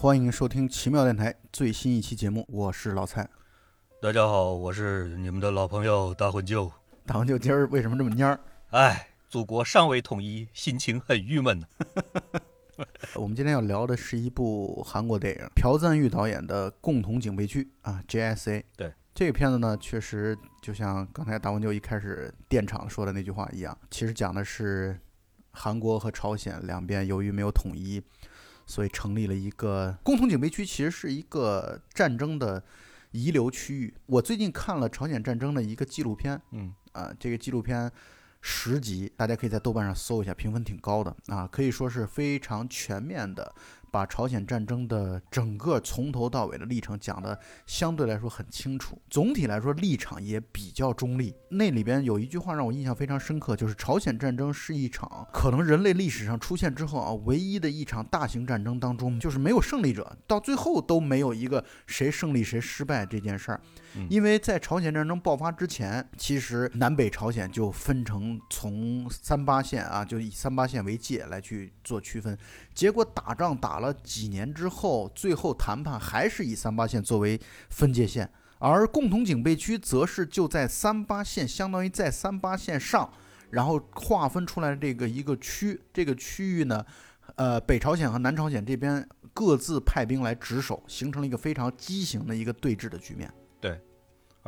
欢迎收听奇妙电台最新一期节目，我是老蔡。大家好，我是你们的老朋友大混舅。大混舅今儿为什么这么蔫儿？哎，祖国尚未统一，心情很郁闷呢。我们今天要聊的是一部韩国电影，朴赞玉导演的《共同警备区》啊，JSA。对这个片子呢，确实就像刚才大文就一开始电场说的那句话一样，其实讲的是韩国和朝鲜两边由于没有统一，所以成立了一个共同警备区，其实是一个战争的遗留区域。我最近看了朝鲜战争的一个纪录片，嗯，啊，这个纪录片十集，大家可以在豆瓣上搜一下，评分挺高的啊，可以说是非常全面的把朝鲜战争的整个从头到尾的历程讲得相对来说很清楚，总体来说立场也比较中立。那里边有一句话让我印象非常深刻，就是朝鲜战争是一场可能人类历史上出现之后啊唯一的一场大型战争当中，就是没有胜利者，到最后都没有一个谁胜利谁失败这件事儿。因为在朝鲜战争爆发之前，其实南北朝鲜就分成从三八线啊，就以三八线为界来去做区分。结果打仗打了几年之后，最后谈判还是以三八线作为分界线，而共同警备区则是就在三八线，相当于在三八线上，然后划分出来这个一个区，这个区域呢。呃，北朝鲜和南朝鲜这边各自派兵来值守，形成了一个非常畸形的一个对峙的局面。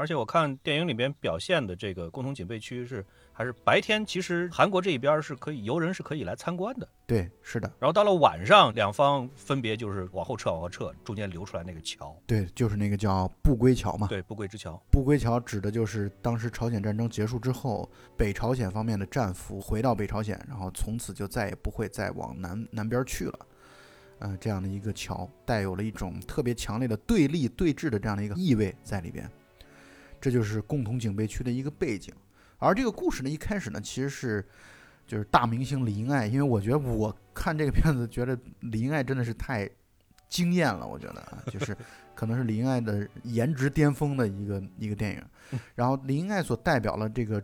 而且我看电影里边表现的这个共同警备区是还是白天，其实韩国这一边是可以游人是可以来参观的，对，是的，然后到了晚上，两方分别就是往后撤，往后撤，中间留出来那个桥，对，就是那个叫不归桥嘛。对，不归之桥。不归桥指的就是当时朝鲜战争结束之后，北朝鲜方面的战俘回到北朝鲜，然后从此就再也不会再往南南边去了。嗯、这样的一个桥，带有了一种特别强烈的对立对峙的这样的一个意味在里边。这就是共同警备区的一个背景。而这个故事呢，一开始呢，其实是就是大明星李英爱，因为我觉得我看这个片子，觉得李英爱真的是太惊艳了，我觉得啊，就是 可能是李英爱的颜值巅峰的一个一个电影。然后李英爱所代表了这个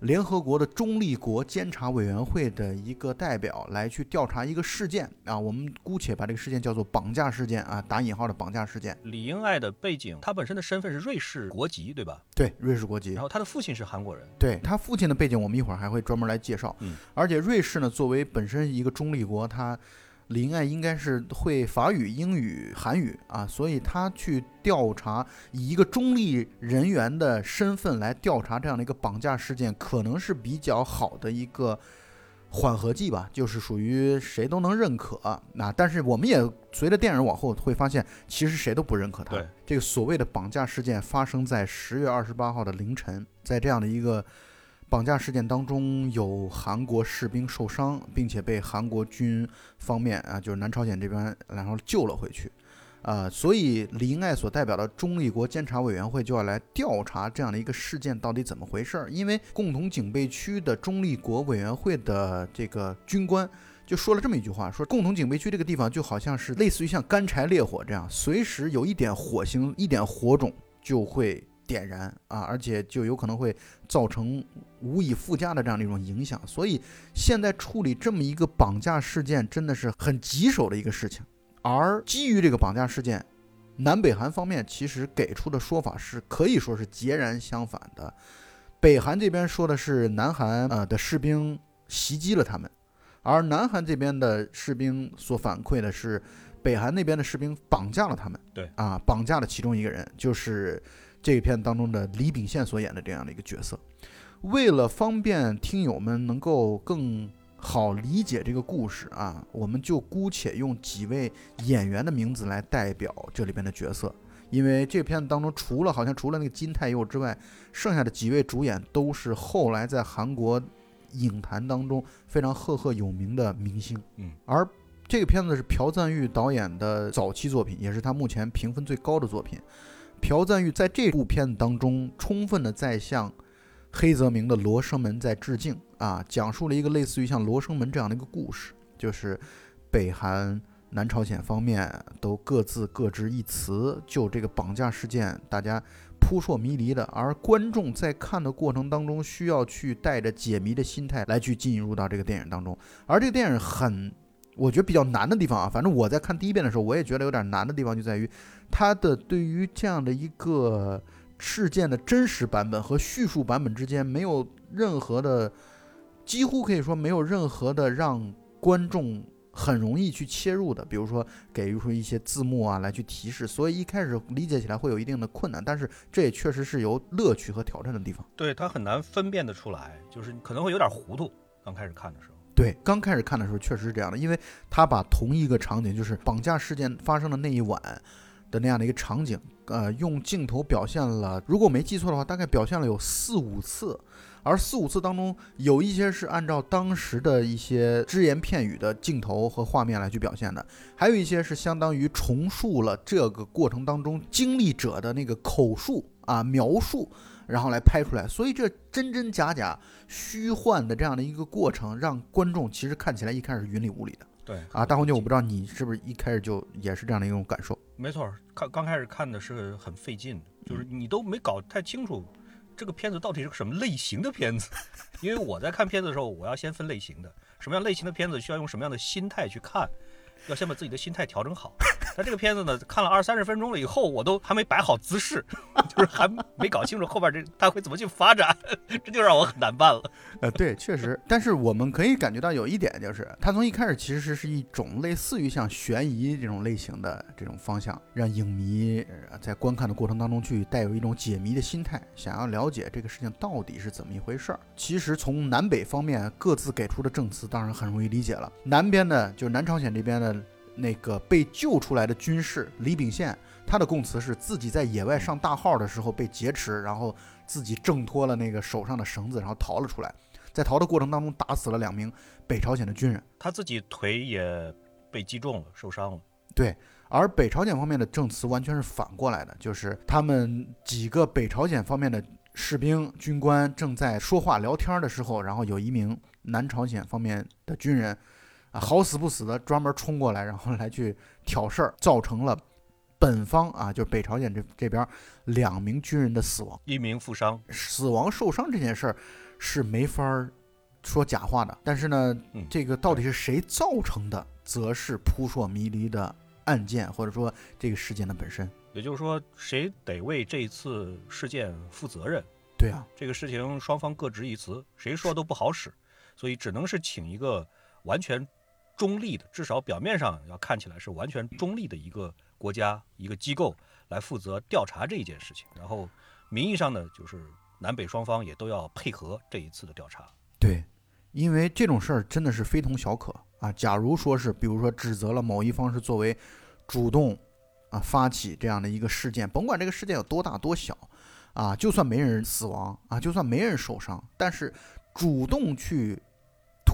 联合国的中立国监察委员会的一个代表来去调查一个事件啊，我们姑且把这个事件叫做绑架事件啊，打引号的绑架事件。李英爱的背景，他本身的身份是瑞士国籍，对吧？对，瑞士国籍然。后他的父亲是韩国人，对他父亲的背景，我们一会儿还会专门来介绍。嗯，而且瑞士呢，作为本身一个中立国，他李英爱应该是会法语、英语、韩语啊，所以他去调查，以一个中立人员的身份来调查这样的一个绑架事件，可能是比较好的一个缓和剂吧，就是属于谁都能认可。那但是我们也随着电影往后会发现，其实谁都不认可他。这个所谓的绑架事件发生在十月二十八号的凌晨，在这样的一个绑架事件当中，有韩国士兵受伤，并且被韩国军方面啊，就是南朝鲜这边，然后救了回去。啊、所以李英爱所代表的中立国监察委员会就要来调查这样的一个事件到底怎么回事儿。因为共同警备区的中立国委员会的这个军官就说了这么一句话：说共同警备区这个地方就好像是类似于像干柴烈火这样，随时有一点火星、一点火种就会点燃啊，而且就有可能会造成无以复加的这样的一种影响。所以现在处理这么一个绑架事件，真的是很棘手的一个事情。而基于这个绑架事件，南北韩方面其实给出的说法是可以说是截然相反的。北韩这边说的是南韩呃的士兵袭击了他们，而南韩这边的士兵所反馈的是北韩那边的士兵绑架了他们。对啊，绑架了其中一个人，就是这一片当中的李秉宪所演的这样的一个角色。为了方便听友们能够更好理解这个故事啊，我们就姑且用几位演员的名字来代表这里边的角色，因为这片子当中除了好像除了那个金泰佑之外，剩下的几位主演都是后来在韩国影坛当中非常赫赫有名的明星。嗯，而这个片子是朴赞玉导演的早期作品，也是他目前评分最高的作品。朴赞玉在这部片子当中，充分的在向黑泽明的《罗生门》在致敬啊，讲述了一个类似于像《罗生门》这样的一个故事，就是北韩、南朝鲜方面都各自各执一词，就这个绑架事件，大家扑朔迷离的，而观众在看的过程当中，需要去带着解谜的心态来去进入到这个电影当中，而这个电影很我觉得比较难的地方啊，反正我在看第一遍的时候，我也觉得有点难的地方就在于它的对于这样的一个事件的真实版本和叙述版本之间没有任何的，几乎可以说没有任何的让观众很容易去切入的，比如说给予出一些字幕啊来去提示，所以一开始理解起来会有一定的困难，但是这也确实是有乐趣和挑战的地方。对它很难分辨得出来，就是可能会有点糊涂。刚开始看的时候。对，刚开始看的时候确实是这样的，因为他把同一个场景，就是绑架事件发生的那一晚的那样的一个场景，呃，用镜头表现了，如果没记错的话，大概表现了有四五次，而四五次当中，有一些是按照当时的一些只言片语的镜头和画面来去表现的，还有一些是相当于重述了这个过程当中经历者的那个口述啊描述。然后来拍出来，所以这真真假假、虚幻的这样的一个过程，让观众其实看起来一开始云里雾里的。对啊，大红牛，我不知道你是不是一开始就也是这样的一种感受？没错，看刚开始看的是很费劲，就是你都没搞太清楚这个片子到底是个什么类型的片子，因为我在看片子的时候，我要先分类型的，什么样类型的片子需要用什么样的心态去看。要先把自己的心态调整好。那这个片子呢，看了二三十分钟了以后，我都还没摆好姿势，就是还没搞清楚后边这他会怎么去发展，这就让我很难办了。呃，对，确实。但是我们可以感觉到有一点，就是它从一开始其实是一种类似于像悬疑这种类型的这种方向，让影迷在观看的过程当中去带有一种解谜的心态，想要了解这个事情到底是怎么一回事儿。其实从南北方面各自给出的证词，当然很容易理解了。南边的，就是南朝鲜这边的。那个被救出来的军士李秉宪，他的供词是自己在野外上大号的时候被劫持，然后自己挣脱了那个手上的绳子，然后逃了出来，在逃的过程当中打死了两名北朝鲜的军人，他自己腿也被击中了，受伤了。对，而北朝鲜方面的证词完全是反过来的，就是他们几个北朝鲜方面的士兵军官正在说话聊天的时候，然后有一名南朝鲜方面的军人。好死不死的，专门冲过来，然后来去挑事儿，造成了本方啊，就是北朝鲜这这边两名军人的死亡，一名负伤。死亡受伤这件事儿是没法儿说假话的。但是呢，这个到底是谁造成的，则是扑朔迷离的案件，或者说这个事件的本身。也就是说，谁得为这一次事件负责任？对啊，这个事情双方各执一词，谁说都不好使，所以只能是请一个完全。中立的，至少表面上要看起来是完全中立的一个国家、一个机构来负责调查这一件事情。然后，名义上呢，就是南北双方也都要配合这一次的调查。对，因为这种事儿真的是非同小可啊。假如说是，比如说指责了某一方是作为主动啊发起这样的一个事件，甭管这个事件有多大多小啊，就算没人死亡啊，就算没人受伤，但是主动去。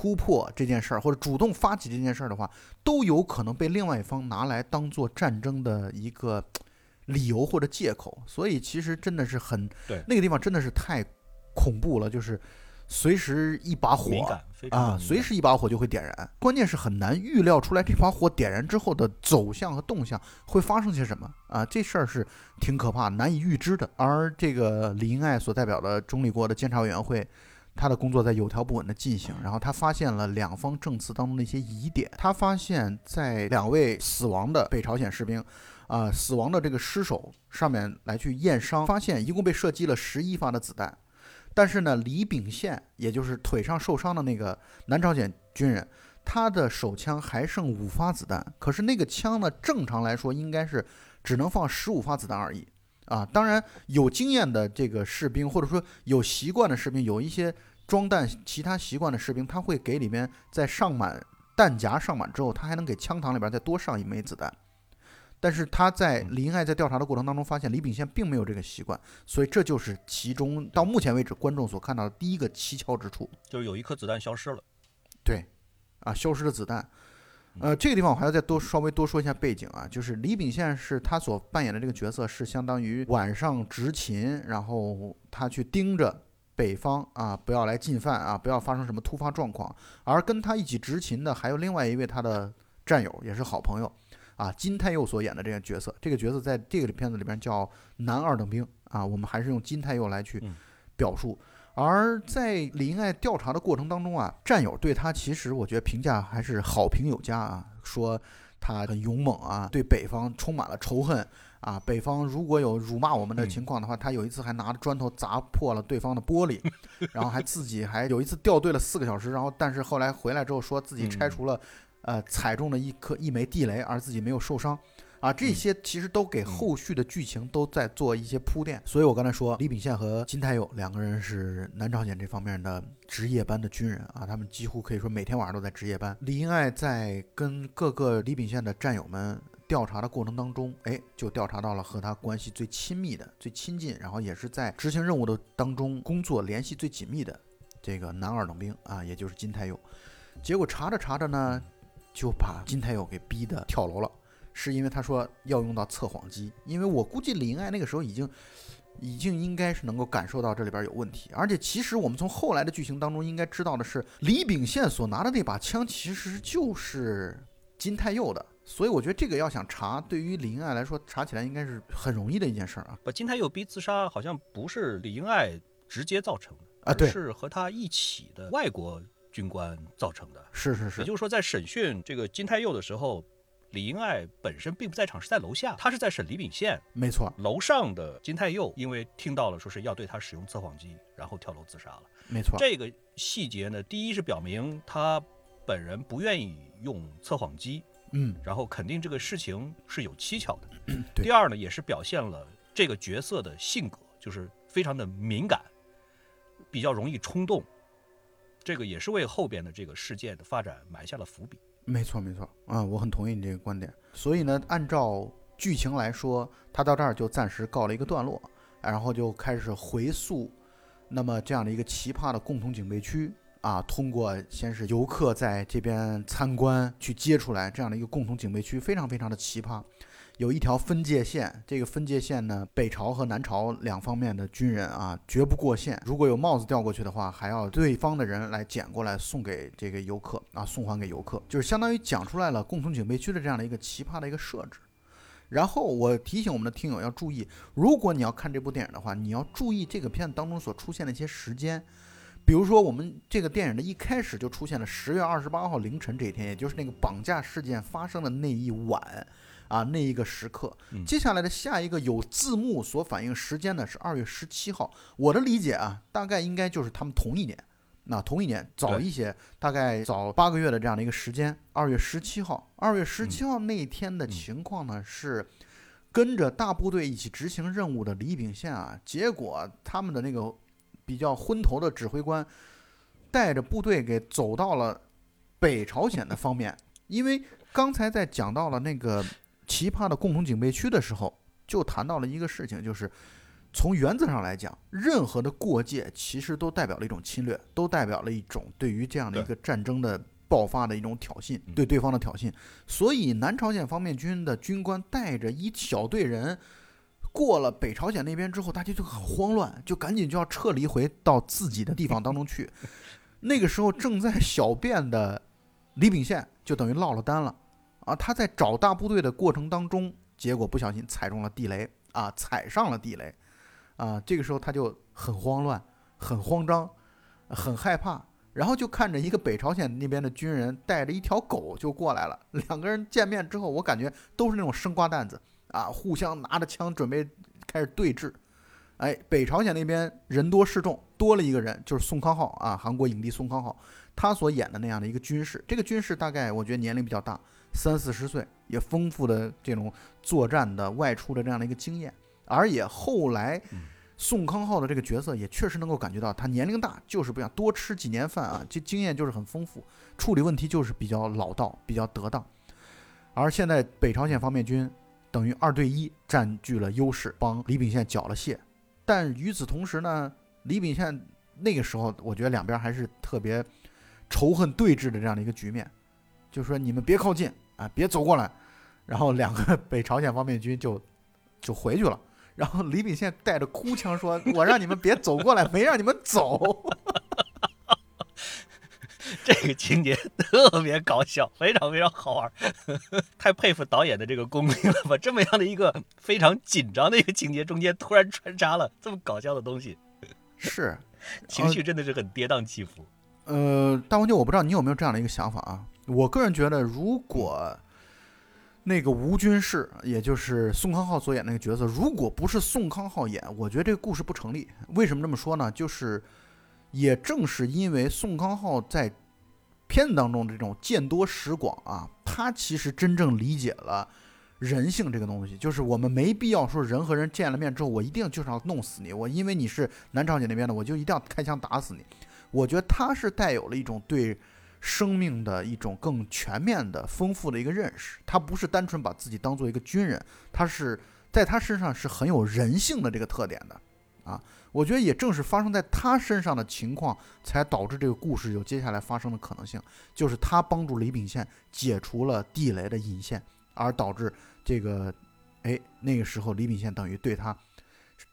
突破这件事儿，或者主动发起这件事儿的话，都有可能被另外一方拿来当做战争的一个理由或者借口。所以其实真的是很，对那个地方真的是太恐怖了，就是随时一把火啊，随时一把火就会点燃。关键是很难预料出来这把火点燃之后的走向和动向会发生些什么啊，这事儿是挺可怕、难以预知的。而这个李英爱所代表的中立国的监察委员会。他的工作在有条不紊地进行，然后他发现了两方证词当中的一些疑点。他发现，在两位死亡的北朝鲜士兵，啊，死亡的这个尸首上面来去验伤，发现一共被射击了十一发的子弹。但是呢，李秉宪，也就是腿上受伤的那个南朝鲜军人，他的手枪还剩五发子弹。可是那个枪呢，正常来说应该是只能放十五发子弹而已。啊，当然有经验的这个士兵，或者说有习惯的士兵，有一些装弹其他习惯的士兵，他会给里面在上满弹夹上满之后，他还能给枪膛里边再多上一枚子弹。但是他在林爱在调查的过程当中发现李秉宪并没有这个习惯，所以这就是其中到目前为止观众所看到的第一个蹊跷之处，就是有一颗子弹消失了。对，啊，消失的子弹。呃，这个地方我还要再多稍微多说一下背景啊，就是李秉宪是他所扮演的这个角色是相当于晚上执勤，然后他去盯着北方啊，不要来进犯啊，不要发生什么突发状况。而跟他一起执勤的还有另外一位他的战友，也是好朋友啊，金泰佑所演的这个角色，这个角色在这个片子里边叫男二等兵啊，我们还是用金泰佑来去表述。而在李英爱调查的过程当中啊，战友对他其实我觉得评价还是好评有加啊，说他很勇猛啊，对北方充满了仇恨啊。北方如果有辱骂我们的情况的话，他有一次还拿着砖头砸破了对方的玻璃，然后还自己还有一次掉队了四个小时，然后但是后来回来之后说自己拆除了，呃，踩中了一颗一枚地雷，而自己没有受伤。啊，这些其实都给后续的剧情都在做一些铺垫，所以我刚才说李秉宪和金泰佑两个人是南朝鲜这方面的值夜班的军人啊，他们几乎可以说每天晚上都在值夜班。李英爱在跟各个李秉宪的战友们调查的过程当中，哎，就调查到了和他关系最亲密的、最亲近，然后也是在执行任务的当中工作联系最紧密的这个男二等兵啊，也就是金泰佑。结果查着查着呢，就把金泰佑给逼得跳楼了。是因为他说要用到测谎机，因为我估计李英爱那个时候已经，已经应该是能够感受到这里边有问题，而且其实我们从后来的剧情当中应该知道的是，李秉宪所拿的那把枪其实就是金泰佑的，所以我觉得这个要想查，对于李英爱来说查起来应该是很容易的一件事儿啊。把金泰佑逼自杀好像不是李英爱直接造成的啊，对，是和他一起的外国军官造成的，是是是，也就是说在审讯这个金泰佑的时候。李英爱本身并不在场，是在楼下，她是在审李秉宪。没错，楼上的金泰佑因为听到了说是要对他使用测谎机，然后跳楼自杀了。没错，这个细节呢，第一是表明他本人不愿意用测谎机，嗯，然后肯定这个事情是有蹊跷的。对。第二呢，也是表现了这个角色的性格，就是非常的敏感，比较容易冲动。这个也是为后边的这个事件的发展埋下了伏笔。没错，没错，啊，我很同意你这个观点。所以呢，按照剧情来说，他到这儿就暂时告了一个段落，然后就开始回溯，那么这样的一个奇葩的共同警备区啊，通过先是游客在这边参观去接出来这样的一个共同警备区，非常非常的奇葩。有一条分界线，这个分界线呢，北朝和南朝两方面的军人啊，绝不过线。如果有帽子掉过去的话，还要对方的人来捡过来送给这个游客啊，送还给游客，就是相当于讲出来了共同警备区的这样的一个奇葩的一个设置。然后我提醒我们的听友要注意，如果你要看这部电影的话，你要注意这个片子当中所出现的一些时间，比如说我们这个电影的一开始就出现了十月二十八号凌晨这一天，也就是那个绑架事件发生的那一晚。啊，那一个时刻，接下来的下一个有字幕所反映时间呢是二月十七号。我的理解啊，大概应该就是他们同一年，那同一年早一些，大概早八个月的这样的一个时间。二月十七号，二月十七号那一天的情况呢是，跟着大部队一起执行任务的李秉宪啊，结果他们的那个比较昏头的指挥官，带着部队给走到了北朝鲜的方面，因为刚才在讲到了那个。奇葩的共同警备区的时候，就谈到了一个事情，就是从原则上来讲，任何的过界其实都代表了一种侵略，都代表了一种对于这样的一个战争的爆发的一种挑衅，对对方的挑衅。所以南朝鲜方面军的军官带着一小队人过了北朝鲜那边之后，大家就很慌乱，就赶紧就要撤离回到自己的地方当中去。那个时候正在小便的李秉宪就等于落了单了。啊，他在找大部队的过程当中，结果不小心踩中了地雷啊，踩上了地雷，啊，这个时候他就很慌乱、很慌张、很害怕，然后就看着一个北朝鲜那边的军人带着一条狗就过来了。两个人见面之后，我感觉都是那种生瓜蛋子啊，互相拿着枪准备开始对峙。哎，北朝鲜那边人多势众，多了一个人，就是宋康昊啊，韩国影帝宋康昊，他所演的那样的一个军事，这个军事大概我觉得年龄比较大。三四十岁，也丰富的这种作战的外出的这样的一个经验，而也后来，宋康昊的这个角色也确实能够感觉到他年龄大，就是不一样，多吃几年饭啊，这经验就是很丰富，处理问题就是比较老道，比较得当。而现在北朝鲜方面军等于二对一占据了优势，帮李秉宪缴了械。但与此同时呢，李秉宪那个时候，我觉得两边还是特别仇恨对峙的这样的一个局面，就是说你们别靠近。啊，别走过来！然后两个 北朝鲜方面军就就回去了。然后李秉宪带着哭腔说：“我让你们别走过来，没让你们走。”这个情节特别搞笑，非常非常好玩，太佩服导演的这个功力了，吧这么样的一个非常紧张的一个情节中间突然穿插了这么搞笑的东西。是，情绪真的是很跌宕起伏。呃，大黄牛，我不知道你有没有这样的一个想法啊？我个人觉得，如果那个吴军士，也就是宋康昊所演那个角色，如果不是宋康昊演，我觉得这个故事不成立。为什么这么说呢？就是也正是因为宋康昊在片子当中这种见多识广啊，他其实真正理解了人性这个东西，就是我们没必要说人和人见了面之后，我一定就是要弄死你，我因为你是南朝鲜那边的，我就一定要开枪打死你。我觉得他是带有了一种对生命的一种更全面的、丰富的一个认识。他不是单纯把自己当做一个军人，他是在他身上是很有人性的这个特点的啊。我觉得也正是发生在他身上的情况，才导致这个故事有接下来发生的可能性。就是他帮助李秉宪解除了地雷的引线，而导致这个，哎，那个时候李秉宪等于对他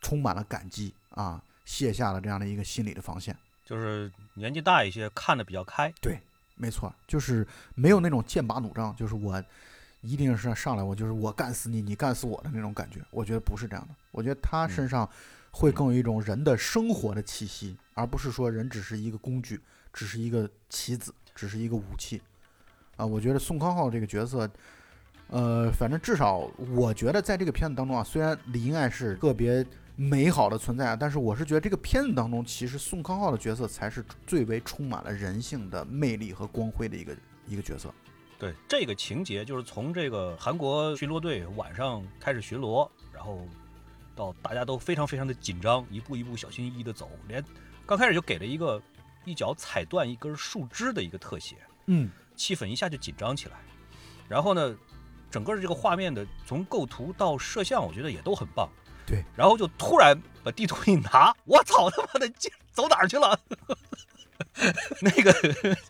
充满了感激啊，卸下了这样的一个心理的防线。就是年纪大一些，看得比较开。对，没错，就是没有那种剑拔弩张，就是我一定是上来我就是我干死你，你干死我的那种感觉。我觉得不是这样的，我觉得他身上会更有一种人的生活的气息，而不是说人只是一个工具，只是一个棋子，只是一个武器。啊，我觉得宋康昊这个角色，呃，反正至少我觉得在这个片子当中啊，虽然李英爱是个别。美好的存在啊！但是我是觉得这个片子当中，其实宋康昊的角色才是最为充满了人性的魅力和光辉的一个一个角色。对这个情节，就是从这个韩国巡逻队晚上开始巡逻，然后到大家都非常非常的紧张，一步一步小心翼翼的走，连刚开始就给了一个一脚踩断一根树枝的一个特写，嗯，气氛一下就紧张起来。然后呢，整个这个画面的从构图到摄像，我觉得也都很棒。对，然后就突然把地图一拿，我操他妈的，走哪儿去了？那个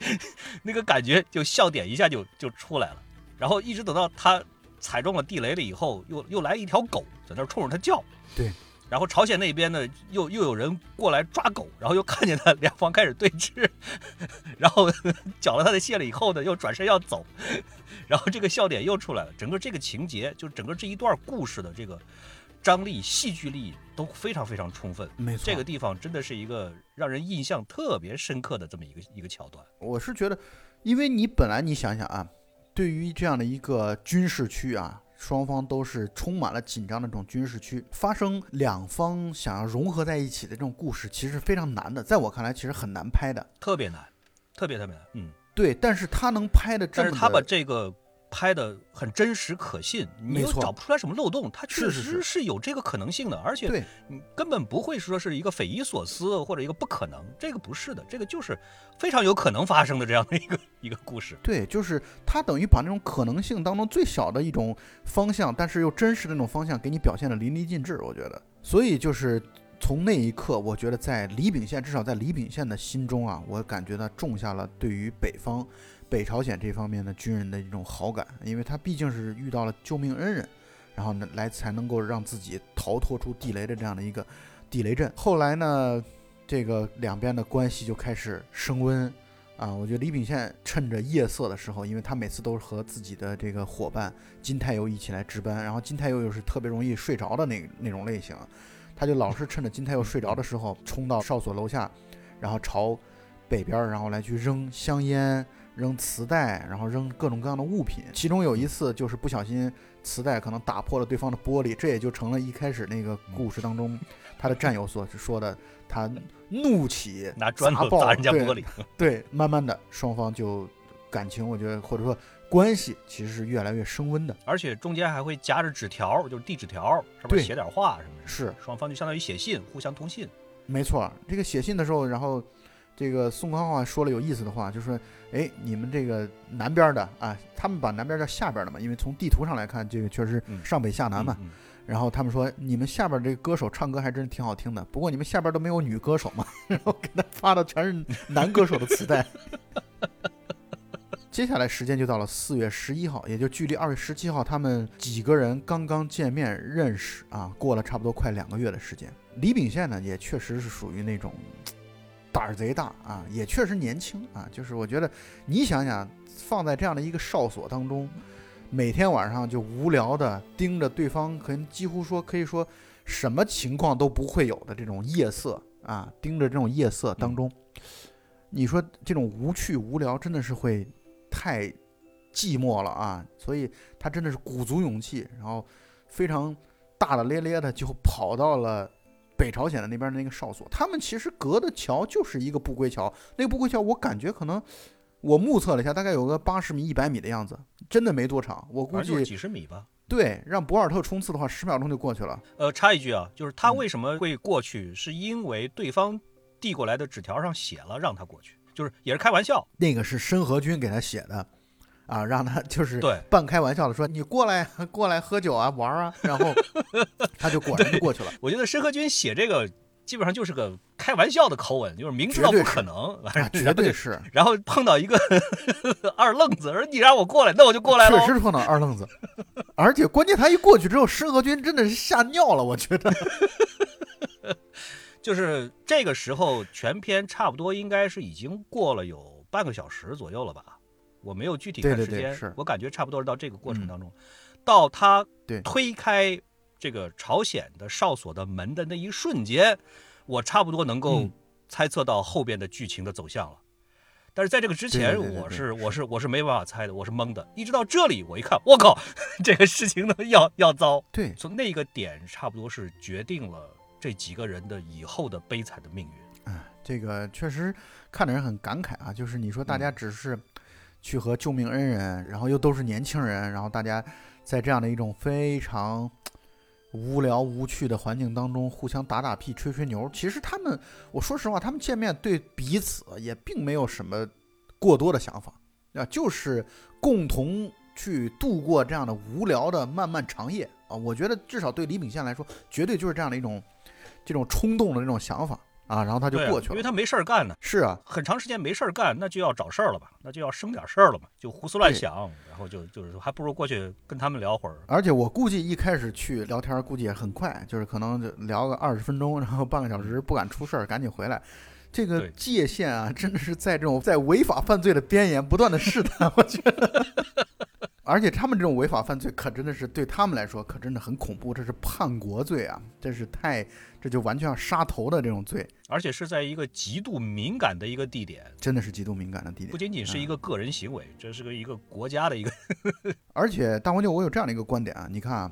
那个感觉就笑点一下就就出来了。然后一直等到他踩中了地雷了以后，又又来一条狗在那冲着他叫。对，然后朝鲜那边呢，又又有人过来抓狗，然后又看见他两方开始对峙，然后缴了他的械了以后呢，又转身要走，然后这个笑点又出来了。整个这个情节，就整个这一段故事的这个。张力、戏剧力都非常非常充分，没错，这个地方真的是一个让人印象特别深刻的这么一个一个桥段。我是觉得，因为你本来你想想啊，对于这样的一个军事区啊，双方都是充满了紧张的这种军事区，发生两方想要融合在一起的这种故事，其实非常难的。在我看来，其实很难拍的，特别难，特别特别难。嗯，对，但是他能拍的，但是他把这个。拍的很真实可信，你又找不出来什么漏洞，它确实是有这个可能性的，而且你根本不会说是一个匪夷所思或者一个不可能，这个不是的，这个就是非常有可能发生的这样的一个一个故事。对，就是它等于把那种可能性当中最小的一种方向，但是又真实的那种方向给你表现的淋漓尽致，我觉得。所以就是从那一刻，我觉得在李秉宪，至少在李秉宪的心中啊，我感觉他种下了对于北方。北朝鲜这方面的军人的一种好感，因为他毕竟是遇到了救命恩人，然后呢来才能够让自己逃脱出地雷的这样的一个地雷阵。后来呢，这个两边的关系就开始升温啊。我觉得李秉宪趁着夜色的时候，因为他每次都是和自己的这个伙伴金泰佑一起来值班，然后金泰佑又是特别容易睡着的那那种类型，他就老是趁着金泰佑睡着的时候冲到哨所楼下，然后朝北边，然后来去扔香烟。扔磁带，然后扔各种各样的物品。其中有一次就是不小心，磁带可能打破了对方的玻璃，这也就成了一开始那个故事当中他的战友所说的，他怒起拿砖头砸人家玻璃。对，慢慢的双方就感情，我觉得或者说关系其实是越来越升温的，而且中间还会夹着纸条，就是递纸条，上面写点话什么的。是，双方就相当于写信，互相通信。没错，这个写信的时候，然后。这个宋康昊说了有意思的话，就说：“哎，你们这个南边的啊，他们把南边叫下边的嘛，因为从地图上来看，这个确实上北下南嘛。然后他们说，你们下边这个歌手唱歌还真是挺好听的，不过你们下边都没有女歌手嘛。然后给他发的全是男歌手的磁带。接下来时间就到了四月十一号，也就距离二月十七号他们几个人刚刚见面认识啊，过了差不多快两个月的时间。李秉宪呢，也确实是属于那种。”胆儿贼大啊，也确实年轻啊。就是我觉得，你想想，放在这样的一个哨所当中，每天晚上就无聊的盯着对方，可能几乎说可以说什么情况都不会有的这种夜色啊，盯着这种夜色当中，你说这种无趣无聊，真的是会太寂寞了啊！所以他真的是鼓足勇气，然后非常大大咧咧的就跑到了北朝鲜的那边的那个哨所。他们其实隔的桥就是一个不归桥，那个不归桥我感觉可能我目测了一下，大概有个八十米、一百米的样子，真的没多长。我估计几十米吧。对，让博尔特冲刺的话，十秒钟就过去了。呃，插一句啊，就是他为什么会过去，是因为对方递过来的纸条上写了让他过去，就是也是开玩笑。那个是申河军给他写的，啊，让他就是对半开玩笑的说你过来过来喝酒啊玩啊，然后他就果然就过去了。我觉得申河君写这个。基本上就是个开玩笑的口吻，就是明知道不可能，绝对是。然后碰到一个 二愣子，说你让我过来，那我就过来了。确实碰到二愣子，而且关键他一过去之后，申河君真的是吓尿了，我觉得。就是这个时候，全篇差不多应该是已经过了有半个小时左右了吧？我没有具体看时间，我感觉差不多是到这个过程当中，到他推开。这个朝鲜的哨所的门的那一瞬间，我差不多能够猜测到后边的剧情的走向了。但是在这个之前，我是我是我是没办法猜的，我是懵的。一直到这里，我一看，我靠，这个事情呢要要糟。对，从那个点差不多是决定了这几个人的以后的悲惨的命运。哎，这个确实看的人很感慨啊。就是你说大家只是去和救命恩人，然后又都是年轻人，然后大家在这样的一种非常。无聊无趣的环境当中，互相打打屁、吹吹牛。其实他们，我说实话，他们见面对彼此也并没有什么过多的想法啊，就是共同去度过这样的无聊的漫漫长夜啊。我觉得至少对李秉宪来说，绝对就是这样的一种这种冲动的这种想法。啊，然后他就过去了，因为他没事儿干呢。是啊，很长时间没事儿干，那就要找事儿了吧？那就要生点事儿了嘛？就胡思乱想，然后就就是说，还不如过去跟他们聊会儿。而且我估计一开始去聊天，估计也很快，就是可能就聊个二十分钟，然后半个小时，不敢出事儿，赶紧回来。这个界限啊，真的是在这种在违法犯罪的边沿不断的试探，我觉得。而且他们这种违法犯罪，可真的是对他们来说，可真的很恐怖。这是叛国罪啊！这是太，这就完全要杀头的这种罪。而且是在一个极度敏感的一个地点，真的是极度敏感的地点。不仅仅是一个个人行为，这是个一个国家的一个。而且大黄牛，我有这样的一个观点啊，你看啊，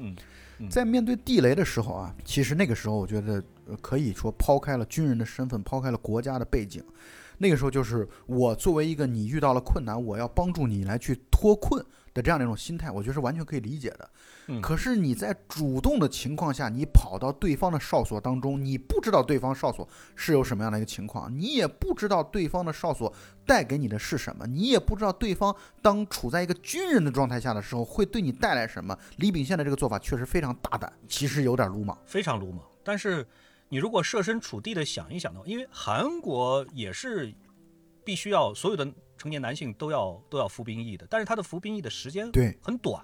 在面对地雷的时候啊，其实那个时候我觉得可以说抛开了军人的身份，抛开了国家的背景。那个时候就是我作为一个你遇到了困难，我要帮助你来去脱困的这样的一种心态，我觉得是完全可以理解的。嗯，可是你在主动的情况下，你跑到对方的哨所当中，你不知道对方哨所是有什么样的一个情况，你也不知道对方的哨所带给你的是什么，你也不知道对方当处在一个军人的状态下的时候会对你带来什么。李秉宪的这个做法确实非常大胆，其实有点鲁莽，非常鲁莽，但是。你如果设身处地的想一想的话，因为韩国也是必须要所有的成年男性都要都要服兵役的，但是他的服兵役的时间对很短，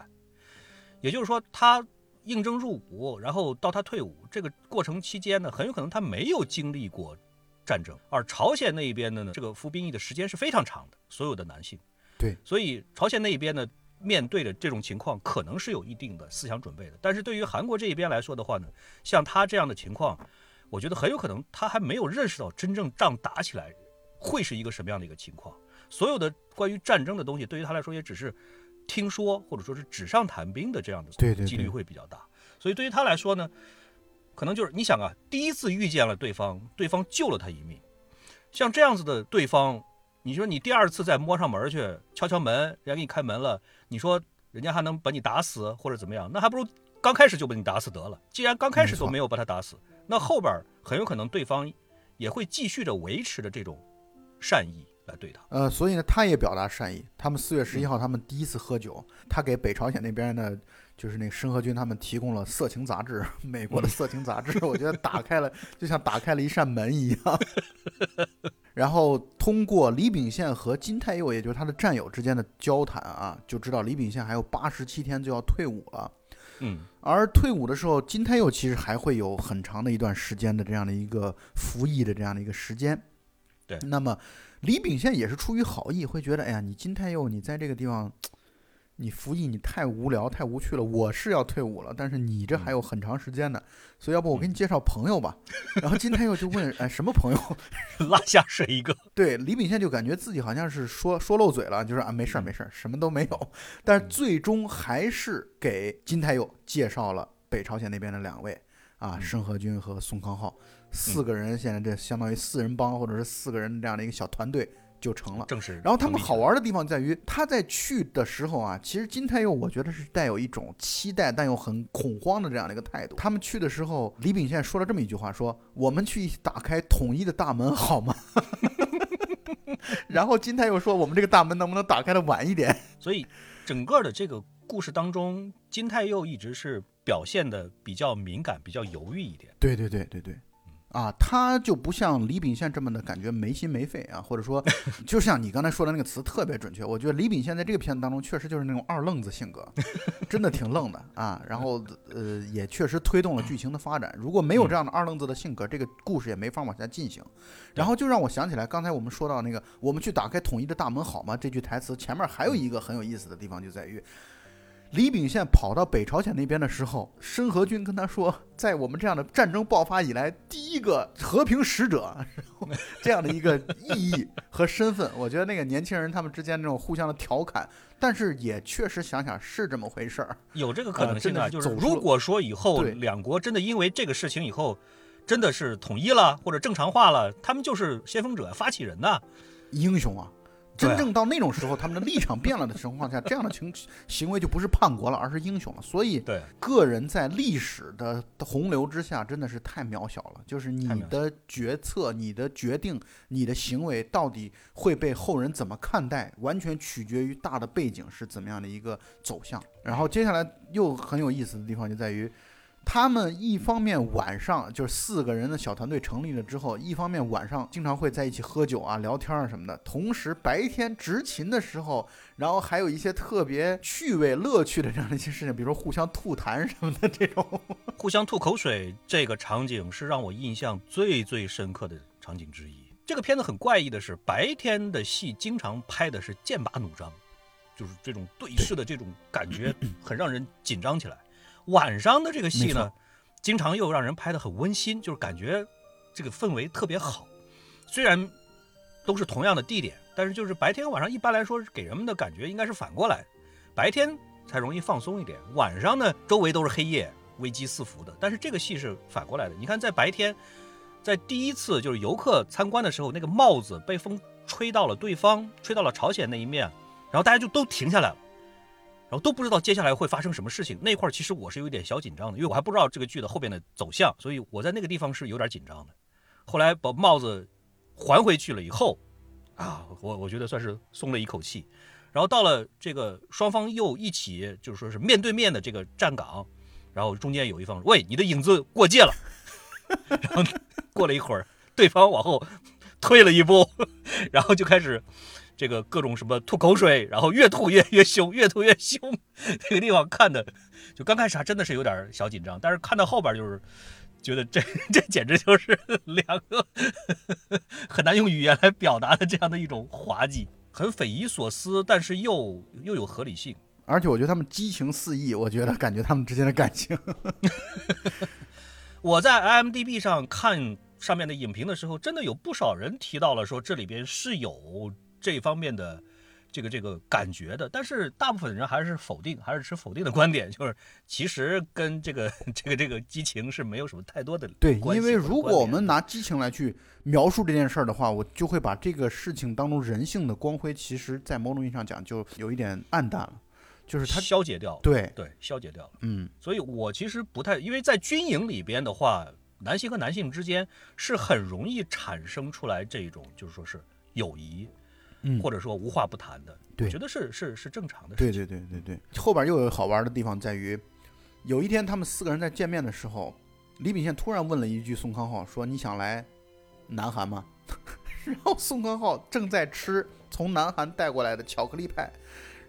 也就是说他应征入伍，然后到他退伍这个过程期间呢，很有可能他没有经历过战争，而朝鲜那一边的呢，这个服兵役的时间是非常长的，所有的男性。对，所以朝鲜那一边呢，面对的这种情况可能是有一定的思想准备的，但是对于韩国这一边来说的话呢，像他这样的情况。我觉得很有可能他还没有认识到真正仗打起来会是一个什么样的一个情况。所有的关于战争的东西，对于他来说也只是听说或者说是纸上谈兵的这样的几率会比较大。所以对于他来说呢，可能就是你想啊，第一次遇见了对方，对方救了他一命。像这样子的对方，你说你第二次再摸上门去敲敲门，人家给你开门了，你说人家还能把你打死或者怎么样？那还不如刚开始就把你打死得了。既然刚开始都没有把他打死。那后边很有可能对方也会继续着维持着这种善意来对他。呃，所以呢，他也表达善意。他们四月十一号，他们第一次喝酒，他给北朝鲜那边的，就是那申河军他们提供了色情杂志，美国的色情杂志。我觉得打开了，就像打开了一扇门一样。然后通过李秉宪和金泰佑，也就是他的战友之间的交谈啊，就知道李秉宪还有八十七天就要退伍了。嗯，而退伍的时候，金泰佑其实还会有很长的一段时间的这样的一个服役的这样的一个时间。对，那么李秉宪也是出于好意，会觉得，哎呀，你金泰佑，你在这个地方，你服役你太无聊太无趣了，我是要退伍了，但是你这还有很长时间呢，所以要不我给你介绍朋友吧。然后金太佑就问，哎，什么朋友？拉下水一个。对，李秉宪就感觉自己好像是说说漏嘴了，就说啊，没事儿没事儿，什么都没有。但是最终还是给金太佑介绍了北朝鲜那边的两位啊，申河军和宋康昊四个人，现在这相当于四人帮或者是四个人这样的一个小团队就成了。正是。然后他们好玩的地方在于，他在去的时候啊，其实金太佑我觉得是带有一种期待但又很恐慌的这样的一个态度。他们去的时候，李秉宪说了这么一句话：说我们去打开统一的大门好吗？然后金太佑说：“我们这个大门能不能打开的晚一点？”所以，整个的这个故事当中，金太佑一直是表现的比较敏感、比较犹豫一点。对对对对对。啊，他就不像李秉宪这么的感觉没心没肺啊，或者说，就像你刚才说的那个词特别准确。我觉得李秉宪在这个片子当中确实就是那种二愣子性格，真的挺愣的啊。然后呃，也确实推动了剧情的发展。如果没有这样的二愣子的性格，这个故事也没法往下进行。然后就让我想起来，刚才我们说到那个“我们去打开统一的大门好吗”这句台词前面还有一个很有意思的地方，就在于。李秉宪跑到北朝鲜那边的时候，申河君跟他说，在我们这样的战争爆发以来，第一个和平使者，这样的一个意义和身份，我觉得那个年轻人他们之间那种互相的调侃，但是也确实想想是这么回事儿，有这个可能性啊，就是如果说以后两国真的因为这个事情以后真的是统一了或者正常化了，他们就是先锋者、发起人呐，英雄啊。真正到那种时候，他们的立场变了的情况下，这样的情行为就不是叛国了，而是英雄了。所以，对个人在历史的洪流之下，真的是太渺小了。就是你的决策、你的决定、你的行为，到底会被后人怎么看待，完全取决于大的背景是怎么样的一个走向。然后接下来又很有意思的地方就在于。他们一方面晚上就是四个人的小团队成立了之后，一方面晚上经常会在一起喝酒啊、聊天啊什么的。同时白天执勤的时候，然后还有一些特别趣味、乐趣的这样的一些事情，比如说互相吐痰什么的这种。互相吐口水这个场景是让我印象最最深刻的场景之一。这个片子很怪异的是，白天的戏经常拍的是剑拔弩张，就是这种对视的这种感觉很让人紧张起来。晚上的这个戏呢，经常又让人拍的很温馨，就是感觉这个氛围特别好。虽然都是同样的地点，但是就是白天晚上一般来说给人们的感觉应该是反过来，白天才容易放松一点，晚上呢周围都是黑夜，危机四伏的。但是这个戏是反过来的，你看在白天，在第一次就是游客参观的时候，那个帽子被风吹到了对方，吹到了朝鲜那一面，然后大家就都停下来了。然后都不知道接下来会发生什么事情，那块儿其实我是有点小紧张的，因为我还不知道这个剧的后边的走向，所以我在那个地方是有点紧张的。后来把帽子还回去了以后，啊，我我觉得算是松了一口气。然后到了这个双方又一起就是说是面对面的这个站岗，然后中间有一方喂你的影子过界了，然后过了一会儿，对方往后退了一步，然后就开始。这个各种什么吐口水，然后越吐越越凶，越吐越凶。那个地方看的，就刚开始还真的是有点小紧张，但是看到后边就是 觉得这 这简直就是两个很难用语言来表达的这样的一种滑稽，很匪夷所思，但是又又有合理性。而且我觉得他们激情四溢，我觉得感觉他们之间的感情。我在 IMDB 上看上面的影评的时候，真的有不少人提到了说这里边是有。这方面的这个这个感觉的，但是大部分人还是否定，还是持否定的观点，就是其实跟这个这个这个激情是没有什么太多的对，因为如果我们拿激情来去描述这件事儿的话，我就会把这个事情当中人性的光辉，其实在某种意义上讲就有一点暗淡了，就是它消解掉了，对对，消解掉了，嗯，所以我其实不太，因为在军营里边的话，男性和男性之间是很容易产生出来这种，就是说是友谊。或者说无话不谈的，我觉得是是是正常的。对对对对对，后边又有好玩的地方在于，有一天他们四个人在见面的时候，李秉宪突然问了一句宋康昊说：“你想来南韩吗？” 然后宋康昊正在吃从南韩带过来的巧克力派，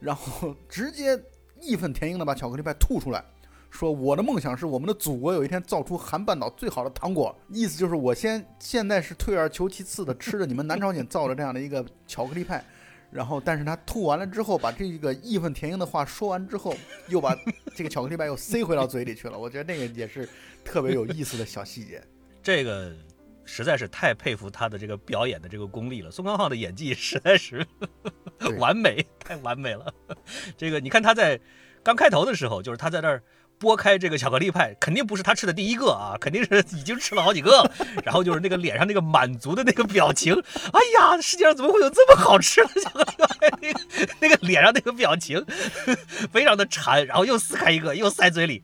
然后直接义愤填膺的把巧克力派吐出来。说我的梦想是我们的祖国有一天造出韩半岛最好的糖果，意思就是我先现在是退而求其次的吃着你们南朝鲜造的这样的一个巧克力派，然后，但是他吐完了之后，把这个义愤填膺的话说完之后，又把这个巧克力派又塞回到嘴里去了。我觉得那个也是特别有意思的小细节。这个实在是太佩服他的这个表演的这个功力了。宋康昊的演技实在是 完美，太完美了。这个你看他在刚开头的时候，就是他在那儿。剥开这个巧克力派，肯定不是他吃的第一个啊，肯定是已经吃了好几个。然后就是那个脸上那个满足的那个表情，哎呀，世界上怎么会有这么好吃的巧克力派？那个那个脸上那个表情，非常的馋。然后又撕开一个，又塞嘴里。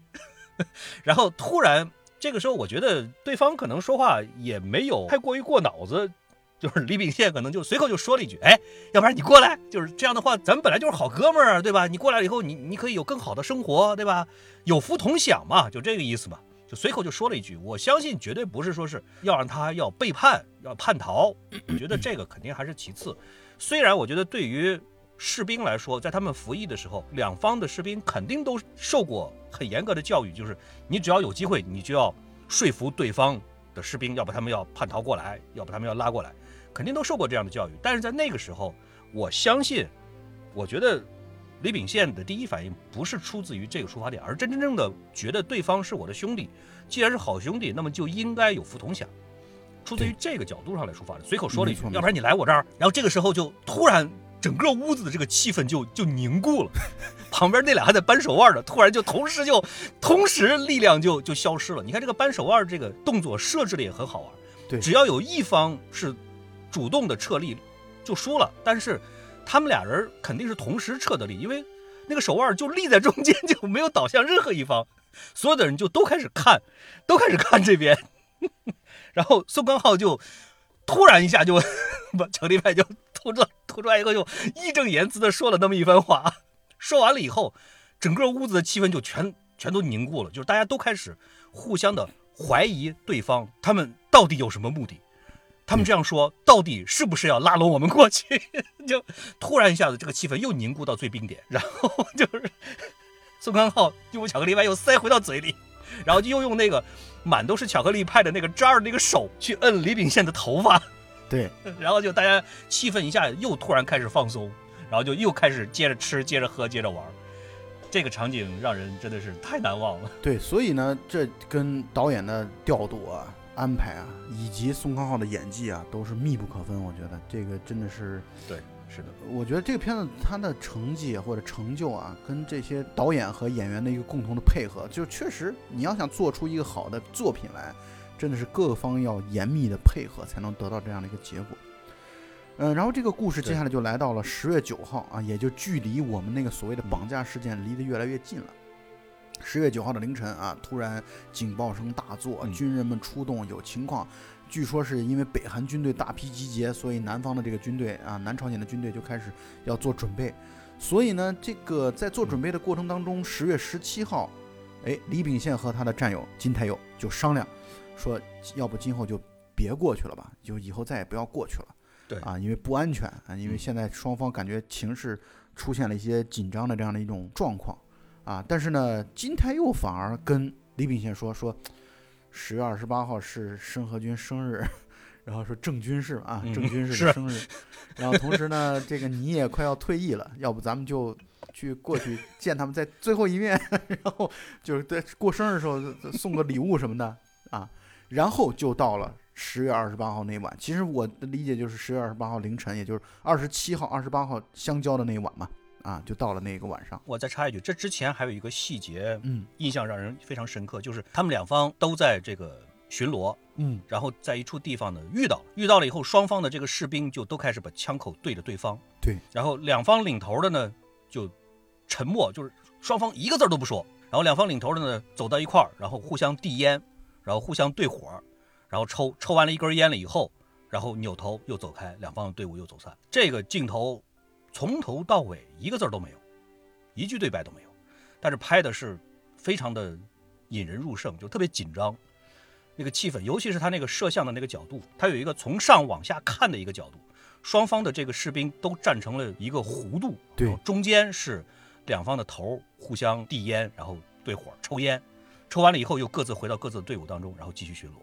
然后突然这个时候，我觉得对方可能说话也没有太过于过脑子。就是李秉宪可能就随口就说了一句，哎，要不然你过来，就是这样的话，咱们本来就是好哥们儿，对吧？你过来了以后，你你可以有更好的生活，对吧？有福同享嘛，就这个意思嘛。就随口就说了一句，我相信绝对不是说是要让他要背叛、要叛逃。我觉得这个肯定还是其次。虽然我觉得对于士兵来说，在他们服役的时候，两方的士兵肯定都受过很严格的教育，就是你只要有机会，你就要说服对方的士兵，要把他们要叛逃过来，要把他们要拉过来。肯定都受过这样的教育，但是在那个时候，我相信，我觉得李秉宪的第一反应不是出自于这个出发点，而真真正的觉得对方是我的兄弟，既然是好兄弟，那么就应该有福同享，出自于这个角度上来出发的。随口说了一句，要不然你来我这儿，然后这个时候就突然整个屋子的这个气氛就就凝固了，旁边那俩还在扳手腕的，突然就同时就同时力量就就消失了。你看这个扳手腕这个动作设置的也很好玩，对，只要有一方是。主动的撤力就输了，但是他们俩人肯定是同时撤的力，因为那个手腕就立在中间，就没有倒向任何一方，所有的人就都开始看，都开始看这边，然后宋康昊就突然一下就把巧克力派就吐出吐出来以后，就义正言辞的说了那么一番话，说完了以后，整个屋子的气氛就全全都凝固了，就是大家都开始互相的怀疑对方，他们到底有什么目的。他们这样说，到底是不是要拉拢我们过去？就突然一下子，这个气氛又凝固到最冰点，然后就是宋康昊用巧克力派又塞回到嘴里，然后就又用那个满都是巧克力派的那个渣儿那个手去摁李秉宪的头发，对，然后就大家气氛一下又突然开始放松，然后就又开始接着吃、接着喝、接着玩，这个场景让人真的是太难忘了。对，所以呢，这跟导演的调度啊。安排啊，以及宋康昊的演技啊，都是密不可分。我觉得这个真的是对，是的。我觉得这个片子它的成绩或者成就啊，跟这些导演和演员的一个共同的配合，就确实你要想做出一个好的作品来，真的是各方要严密的配合，才能得到这样的一个结果。嗯，然后这个故事接下来就来到了十月九号啊，也就距离我们那个所谓的绑架事件离得越来越近了。十月九号的凌晨啊，突然警报声大作，军人们出动，有情况。据说是因为北韩军队大批集结，所以南方的这个军队啊，南朝鲜的军队就开始要做准备。所以呢，这个在做准备的过程当中，十月十七号，哎，李秉宪和他的战友金泰佑就商量说，要不今后就别过去了吧，就以后再也不要过去了。对啊，因为不安全啊，因为现在双方感觉情势出现了一些紧张的这样的一种状况。啊，但是呢，金泰佑反而跟李秉宪说说，十月二十八号是申河君生日，然后说郑军是啊，郑军是的生日，然后同时呢，这个你也快要退役了，要不咱们就去过去见他们在最后一面，然后就是在过生日的时候送个礼物什么的啊，然后就到了十月二十八号那晚，其实我的理解就是十月二十八号凌晨，也就是二十七号、二十八号相交的那一晚嘛。啊，就到了那个晚上。我再插一句，这之前还有一个细节，嗯，印象让人非常深刻，就是他们两方都在这个巡逻，嗯，然后在一处地方呢遇到，遇到了以后，双方的这个士兵就都开始把枪口对着对方，对，然后两方领头的呢就沉默，就是双方一个字都不说，然后两方领头的呢走到一块儿，然后互相递烟，然后互相对火，然后抽抽完了一根烟了以后，然后扭头又走开，两方的队伍又走散。这个镜头。从头到尾一个字都没有，一句对白都没有，但是拍的是非常的引人入胜，就特别紧张，那个气氛，尤其是他那个摄像的那个角度，他有一个从上往下看的一个角度，双方的这个士兵都站成了一个弧度，对，中间是两方的头互相递烟，然后对火抽烟，抽完了以后又各自回到各自的队伍当中，然后继续巡逻，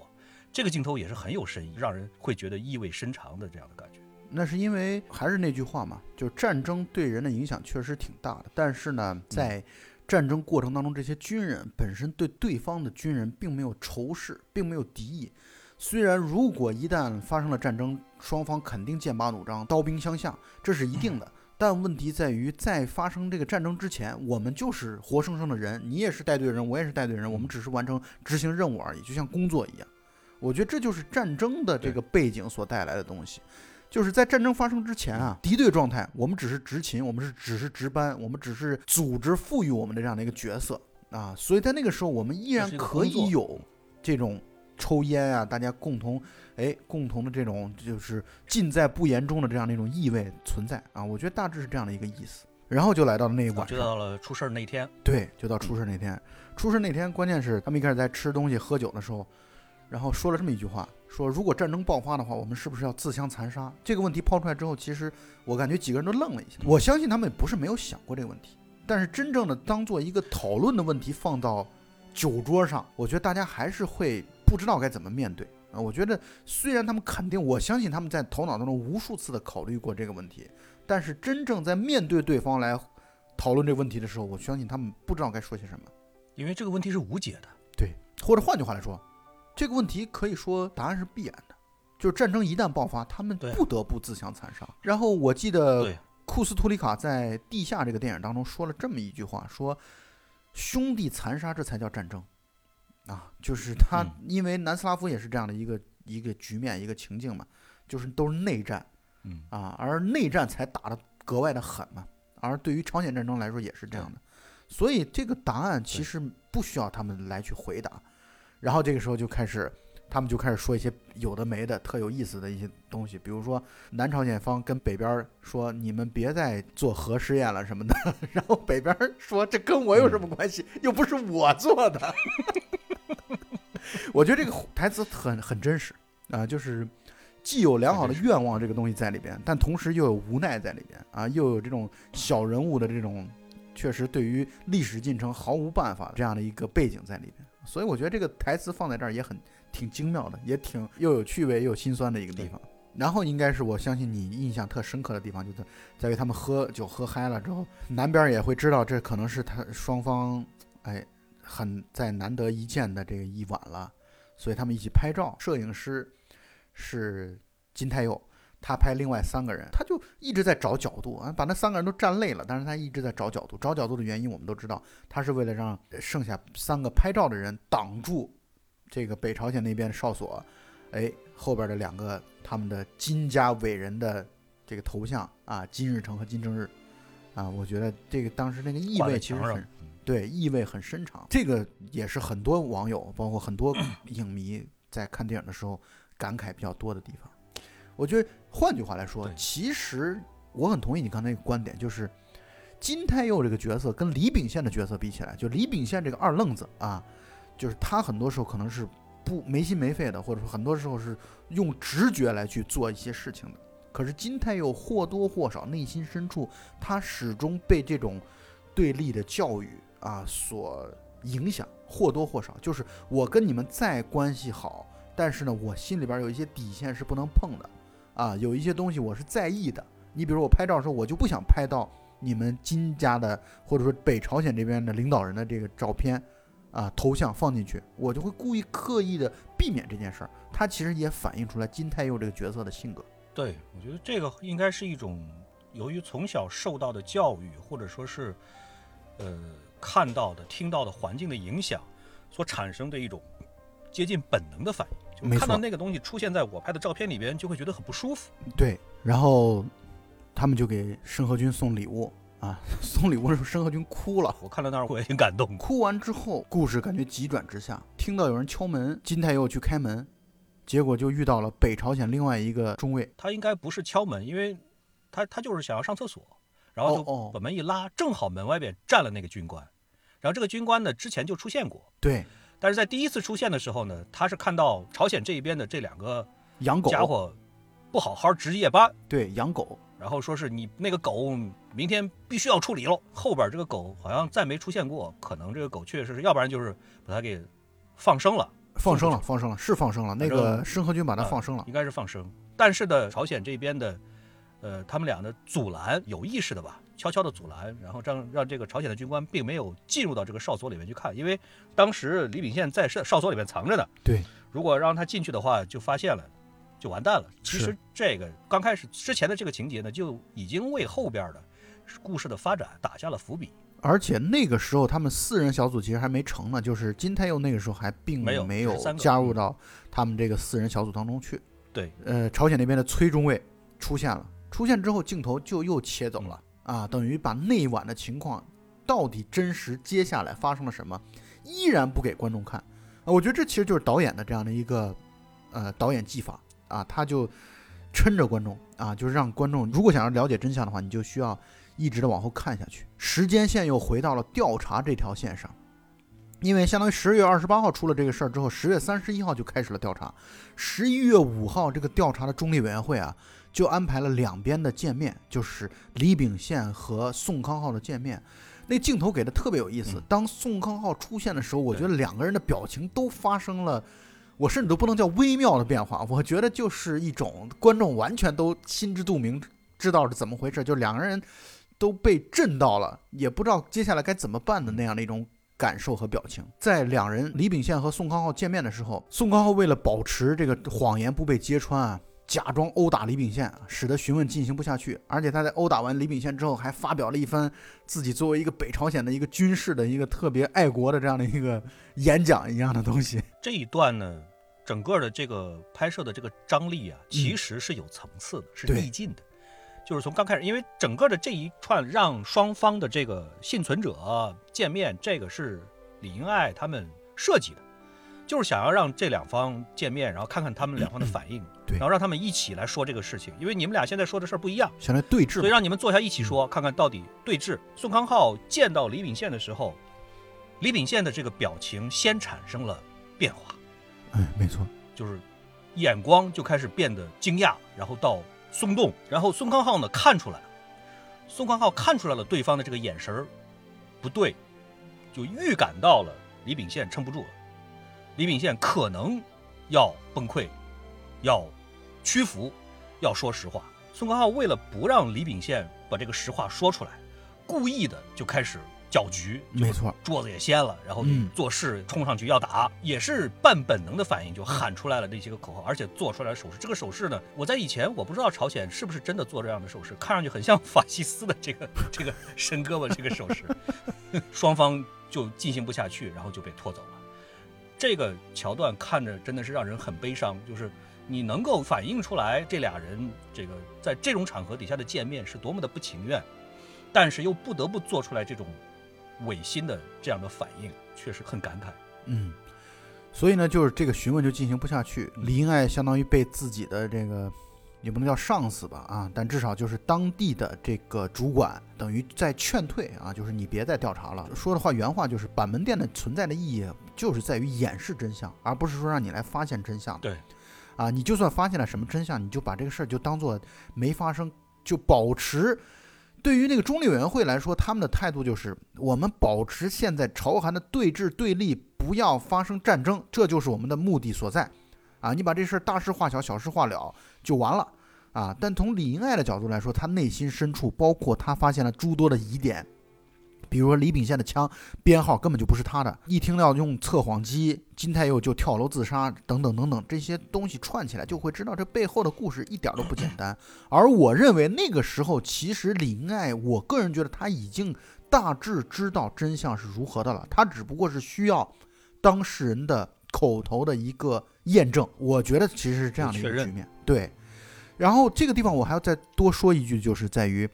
这个镜头也是很有深意，让人会觉得意味深长的这样的感觉。那是因为还是那句话嘛，就是战争对人的影响确实挺大的。但是呢，在战争过程当中，这些军人本身对对方的军人并没有仇视，并没有敌意。虽然如果一旦发生了战争，双方肯定剑拔弩张、刀兵相向，这是一定的。但问题在于，在发生这个战争之前，我们就是活生生的人，你也是带队人，我也是带队人，我们只是完成执行任务而已，就像工作一样。我觉得这就是战争的这个背景所带来的东西，就是在战争发生之前啊，敌对状态，我们只是执勤，我们是只是值班，我们只是组织赋予我们的这样的一个角色啊，所以在那个时候，我们依然可以有这种。抽烟啊，大家共同，哎，共同的这种就是尽在不言中的这样的一种意味存在啊，我觉得大致是这样的一个意思。然后就来到了那一晚就到了出事儿那天。对，就到出事儿那天。出事儿那天，关键是他们一开始在吃东西、喝酒的时候，然后说了这么一句话：说如果战争爆发的话，我们是不是要自相残杀？这个问题抛出来之后，其实我感觉几个人都愣了一下。我相信他们也不是没有想过这个问题，但是真正的当做一个讨论的问题放到酒桌上，我觉得大家还是会。不知道该怎么面对啊！我觉得虽然他们肯定，我相信他们在头脑当中无数次的考虑过这个问题，但是真正在面对对方来讨论这个问题的时候，我相信他们不知道该说些什么，因为这个问题是无解的。对，或者换句话来说，这个问题可以说答案是必然的，就是战争一旦爆发，他们不得不自相残杀。然后我记得库斯图里卡在《地下》这个电影当中说了这么一句话：说兄弟残杀，这才叫战争。啊，就是他，因为南斯拉夫也是这样的一个一个局面，一个情境嘛，就是都是内战，嗯啊，而内战才打得格外的狠嘛，而对于朝鲜战争来说也是这样的，所以这个答案其实不需要他们来去回答，然后这个时候就开始，他们就开始说一些有的没的特有意思的一些东西，比如说南朝鲜方跟北边说你们别再做核试验了什么的，然后北边说这跟我有什么关系，又不是我做的。我觉得这个台词很很真实啊，就是既有良好的愿望这个东西在里边，但同时又有无奈在里边啊，又有这种小人物的这种确实对于历史进程毫无办法这样的一个背景在里边，所以我觉得这个台词放在这儿也很挺精妙的，也挺又有趣味又有心酸的一个地方。然后应该是我相信你印象特深刻的地方，就是在于他们喝酒喝嗨了之后，南边也会知道这可能是他双方哎。很在难得一见的这个一晚了，所以他们一起拍照。摄影师是金泰佑，他拍另外三个人，他就一直在找角度啊，把那三个人都站累了，但是他一直在找角度。找角度的原因我们都知道，他是为了让剩下三个拍照的人挡住这个北朝鲜那边哨所，哎，后边的两个他们的金家伟人的这个头像啊，金日成和金正日啊，我觉得这个当时那个意味其实很。对，意味很深长，这个也是很多网友，包括很多 影迷在看电影的时候感慨比较多的地方。我觉得，换句话来说，其实我很同意你刚才那个观点，就是金泰佑这个角色跟李秉宪的角色比起来，就李秉宪这个二愣子啊，就是他很多时候可能是不没心没肺的，或者说很多时候是用直觉来去做一些事情的。可是金泰佑或多或少内心深处，他始终被这种对立的教育。啊，所影响或多或少，就是我跟你们再关系好，但是呢，我心里边有一些底线是不能碰的，啊，有一些东西我是在意的。你比如我拍照的时候，我就不想拍到你们金家的或者说北朝鲜这边的领导人的这个照片，啊，头像放进去，我就会故意刻意的避免这件事儿。它其实也反映出来金泰佑这个角色的性格。对，我觉得这个应该是一种由于从小受到的教育，或者说是，呃。看到的、听到的环境的影响，所产生的一种接近本能的反应，就看到那个东西出现在我拍的照片里边，就会觉得很不舒服。对，然后他们就给申河军送礼物啊，送礼物的时候，申河军哭了。我看到那儿我也挺感动。哭完之后，故事感觉急转直下，听到有人敲门，金泰佑去开门，结果就遇到了北朝鲜另外一个中尉。他应该不是敲门，因为他他就是想要上厕所。然后就把门一拉，正好门外边站了那个军官。然后这个军官呢，之前就出现过。对。但是在第一次出现的时候呢，他是看到朝鲜这一边的这两个养狗家伙不好好值夜班。对，养狗。然后说是你那个狗明天必须要处理喽。后边这个狗好像再没出现过，可能这个狗确实是，要不然就是把它给放生了。放生了，放生了，是放生了。那个申河军把它放生了，应该是放生。但是呢，朝鲜这边的。呃，他们俩的阻拦，有意识的吧，悄悄的阻拦，然后让让这个朝鲜的军官并没有进入到这个哨所里面去看，因为当时李秉宪在哨哨所里面藏着呢。对，如果让他进去的话，就发现了，就完蛋了。其实这个刚开始之前的这个情节呢，就已经为后边的故事的发展打下了伏笔。而且那个时候他们四人小组其实还没成呢，就是金泰佑那个时候还并没有加入到他们这个四人小组当中去。对，呃，朝鲜那边的崔中尉出现了，出现之后镜头就又切走了、啊，等于把那晚的情况到底真实接下来发生了什么，依然不给观众看。啊，我觉得这其实就是导演的这样的一个呃导演技法啊，他就撑着观众啊，就是让观众如果想要了解真相的话，你就需要一直的往后看下去，时间线又回到了调查这条线上。因为相当于十月二十八号出了这个事儿之后，十月三十一号就开始了调查，十一月五号这个调查的中立委员会啊，就安排了两边的见面，就是李秉宪和宋康昊的见面。那镜头给的特别有意思嗯，当宋康昊出现的时候，我觉得两个人的表情都发生了，我甚至都不能叫微妙的变化，我觉得就是一种观众完全都心知肚明，知道是怎么回事，就两个人都被震到了，也不知道接下来该怎么办的那样的一种感受和表情。在两人李秉宪和宋康昊见面的时候，宋康昊为了保持这个谎言不被揭穿啊，假装殴打李秉宪，使得询问进行不下去。而且他在殴打完李秉宪之后，还发表了一番自己作为一个北朝鲜的一个军事的一个特别爱国的这样的一个演讲一样的东西。这一段呢，整个的这个拍摄的这个张力啊，其实是有层次的，是递进的。就是从刚开始，因为整个的这一串让双方的这个幸存者见面，这个是李英爱他们设计的，就是想要让这两方见面，然后看看他们两方的反应，对。然后让他们一起来说这个事情，因为你们俩现在说的事儿不一样，想来对峙所以，让你们坐下一起说，看看到底对峙。宋康昊见到李秉宪的时候，李秉宪的这个表情先产生了变化。哎，没错，就是眼光就开始变得惊讶，然后到松动，然后宋康昊呢看出来了，宋康昊看出来了对方的这个眼神儿不对，就预感到了李秉宪撑不住了，李秉宪可能要崩溃，要屈服，要说实话。宋康昊为了不让李秉宪把这个实话说出来，故意的就开始搅局，没错，桌子也掀了，然后做事冲上去要打，也是半本能的反应，就喊出来了那些个口号，而且做出来的手势。这个手势呢，我在以前我不知道朝鲜是不是真的做这样的手势，看上去很像法西斯的这个这个 伸胳膊这个手势，双方就进行不下去，然后就被拖走了。这个桥段看着真的是让人很悲伤，就是你能够反映出来这俩人这个在这种场合底下的见面是多么的不情愿，但是又不得不做出来这种违心的这样的反应，确实很感慨。嗯，所以呢，就是这个询问就进行不下去，嗯李英爱相当于被自己的这个也不能叫上司吧啊，但至少就是当地的这个主管等于在劝退啊，就是你别再调查了。说的话原话就是板门店的存在的意义就是在于掩饰真相，而不是说让你来发现真相。对，啊，你就算发现了什么真相，你就把这个事儿就当做没发生，就保持。对于那个中立委员会来说，他们的态度就是我们保持现在朝韩的对峙对立，不要发生战争，这就是我们的目的所在。啊，你把这事儿大事化小，小事化了就完了。啊，但从李英爱的角度来说，他内心深处，包括他发现了诸多的疑点，比如说李秉宪的枪编号根本就不是他的，一听到用测谎机，金泰佑就跳楼自杀，等等等等，这些东西串起来，就会知道这背后的故事一点都不简单。而我认为那个时候，其实李英爱，我个人觉得他已经大致知道真相是如何的了，他只不过是需要当事人的口头的一个验证。我觉得其实是这样的一个局面，对。然后这个地方我还要再多说一句，就是在于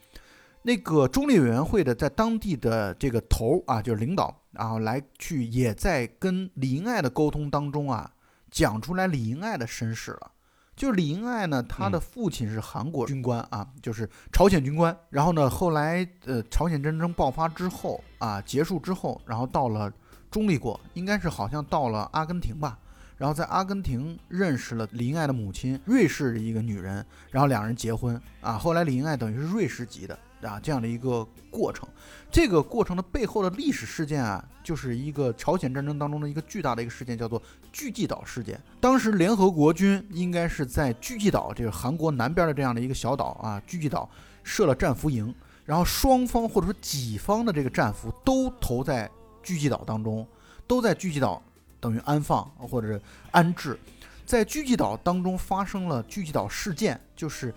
那个中立委员会的在当地的这个头儿啊，就是领导，然后来去也在跟李英爱的沟通当中啊，讲出来李英爱的身世了。就是李英爱呢，他的嗯父亲是韩国军官啊，就是朝鲜军官。然后呢，后来呃，朝鲜战争爆发之后啊，结束之后，然后到了中立国，应该是好像到了阿根廷吧。然后在阿根廷认识了李英爱的母亲，瑞士的一个女人，然后两人结婚啊。后来李英爱等于是瑞士籍的，啊这样的一个过程。这个过程的背后的历史事件啊，就是一个朝鲜战争当中的一个巨大的一个事件，叫做巨济岛事件。当时联合国军应该是在巨济岛，这个韩国南边的这样的一个小岛啊，巨济岛设了战俘营，然后双方或者说己方的这个战俘都投在巨济岛当中，都在巨济岛等于安放或者安置。在狙击岛当中发生了狙击岛事件，就是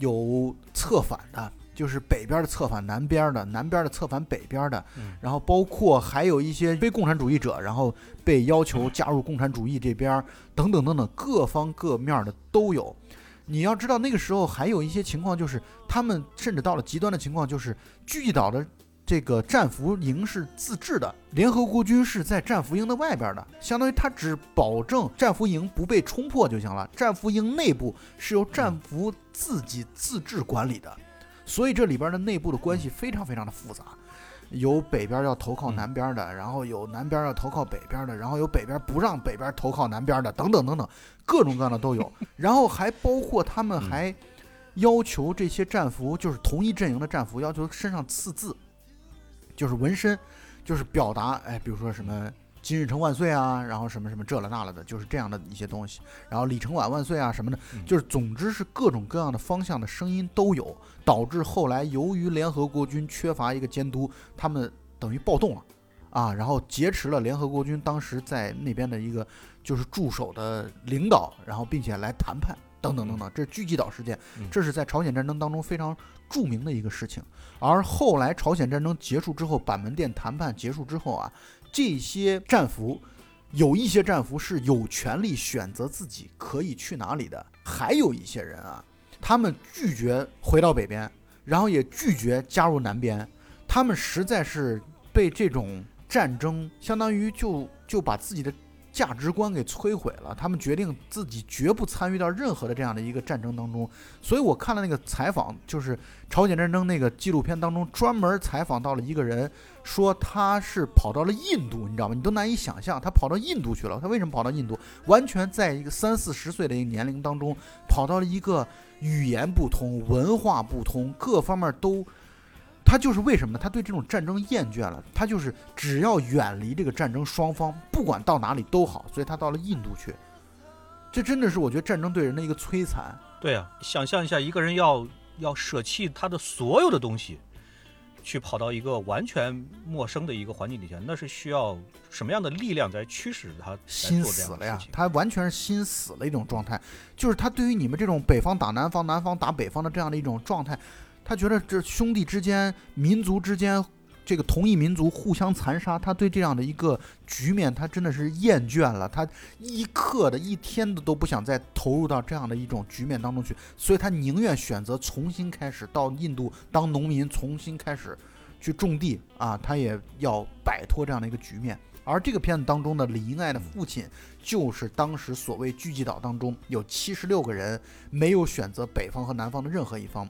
有策反的，就是北边的策反南边的，南边的策反北边的，然后包括还有一些非共产主义者，然后被要求加入共产主义这边，等等等等，各方各面的都有。你要知道，那个时候还有一些情况，就是他们甚至到了极端的情况，就是聚集岛的。这个战俘营是自治的，联合国军是在战俘营的外边的，相当于他只保证战俘营不被冲破就行了。战俘营内部是由战俘自己自治管理的，所以这里边的内部的关系非常非常的复杂，有北边要投靠南边的，然后有南边要投靠北边的，然后有北边不让北边投靠南边的，等等等等，各种各样的都有。然后还包括他们还要求这些战俘，就是同一阵营的战俘，要求身上刺字。就是纹身，就是表达，哎，比如说什么“金日成万岁”啊，然后什么什么这了那了的，就是这样的一些东西。然后“李承晚万岁”啊什么的，就是总之是各种各样的方向的声音都有，导致后来由于联合国军缺乏一个监督，他们等于暴动了，啊，然后劫持了联合国军当时在那边的一个就是驻守的领导，然后并且来谈判。等等等等，这是狙击岛事件，这是在朝鲜战争当中非常著名的一个事情。而后来朝鲜战争结束之后，板门店谈判结束之后啊，这些战俘有一些战俘是有权利选择自己可以去哪里的，还有一些人啊，他们拒绝回到北边，然后也拒绝加入南边，他们实在是被这种战争相当于就就把自己的。价值观给摧毁了，他们决定自己绝不参与到任何的这样的一个战争当中。所以我看了那个采访，就是朝鲜战争那个纪录片当中，专门采访到了一个人，说他是跑到了印度，你知道吗？你都难以想象，他跑到印度去了。他为什么跑到印度？完全在一个三四十岁的一个年龄当中，跑到了一个语言不通、文化不通、各方面都。他就是为什么呢？他对这种战争厌倦了，他就是只要远离这个战争双方，不管到哪里都好，所以他到了印度去。这真的是我觉得战争对人的一个摧残。对啊，想象一下，一个人要要舍弃他的所有的东西，去跑到一个完全陌生的一个环境底下，那是需要什么样的力量在驱使他？心死了呀！他完全是心死了一种状态，就是他对于你们这种北方打南方、南方打北方的这样的一种状态。他觉得这兄弟之间、民族之间，这个同一民族互相残杀，他对这样的一个局面，他真的是厌倦了。他一刻的一天的都不想再投入到这样的一种局面当中去，所以他宁愿选择重新开始到印度当农民，重新开始去种地啊，他也要摆脱这样的一个局面。而这个片子当中的李英爱的父亲，就是当时所谓聚集岛当中有七十六个人没有选择北方和南方的任何一方。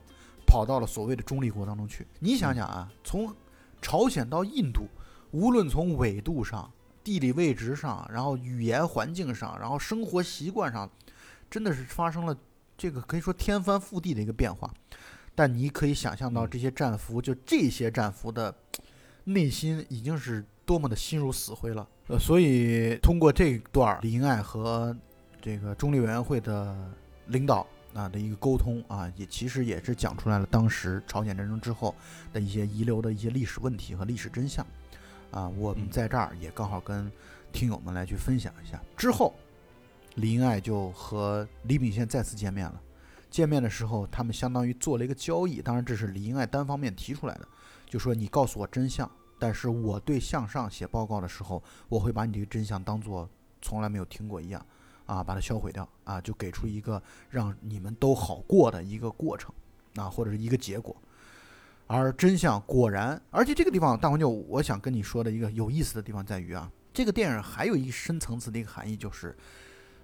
跑到了所谓的中立国当中去。你想想啊，从朝鲜到印度，无论从纬度上、地理位置上，然后语言环境上，然后生活习惯上，真的是发生了这个可以说天翻覆地的一个变化。但你可以想象到这些战俘，就这些战俘的内心已经是多么的心如死灰了。呃，所以通过这段李英爱和这个中立委员会的领导。啊的一个沟通啊，也其实也是讲出来了当时朝鲜战争之后的一些遗留的一些历史问题和历史真相，啊，我们在这儿也刚好跟听友们来去分享一下。之后，李英爱就和李秉宪再次见面了。见面的时候，他们相当于做了一个交易，当然这是李英爱单方面提出来的，就说你告诉我真相，但是我对向上写报告的时候，我会把你这个真相当做从来没有听过一样。啊，把它销毁掉啊，就给出一个让你们都好过的一个过程啊，或者是一个结果。而真相果然，而且这个地方大黄牛，我想跟你说的一个有意思的地方在于啊，这个电影还有一个深层次的一个含义，就是。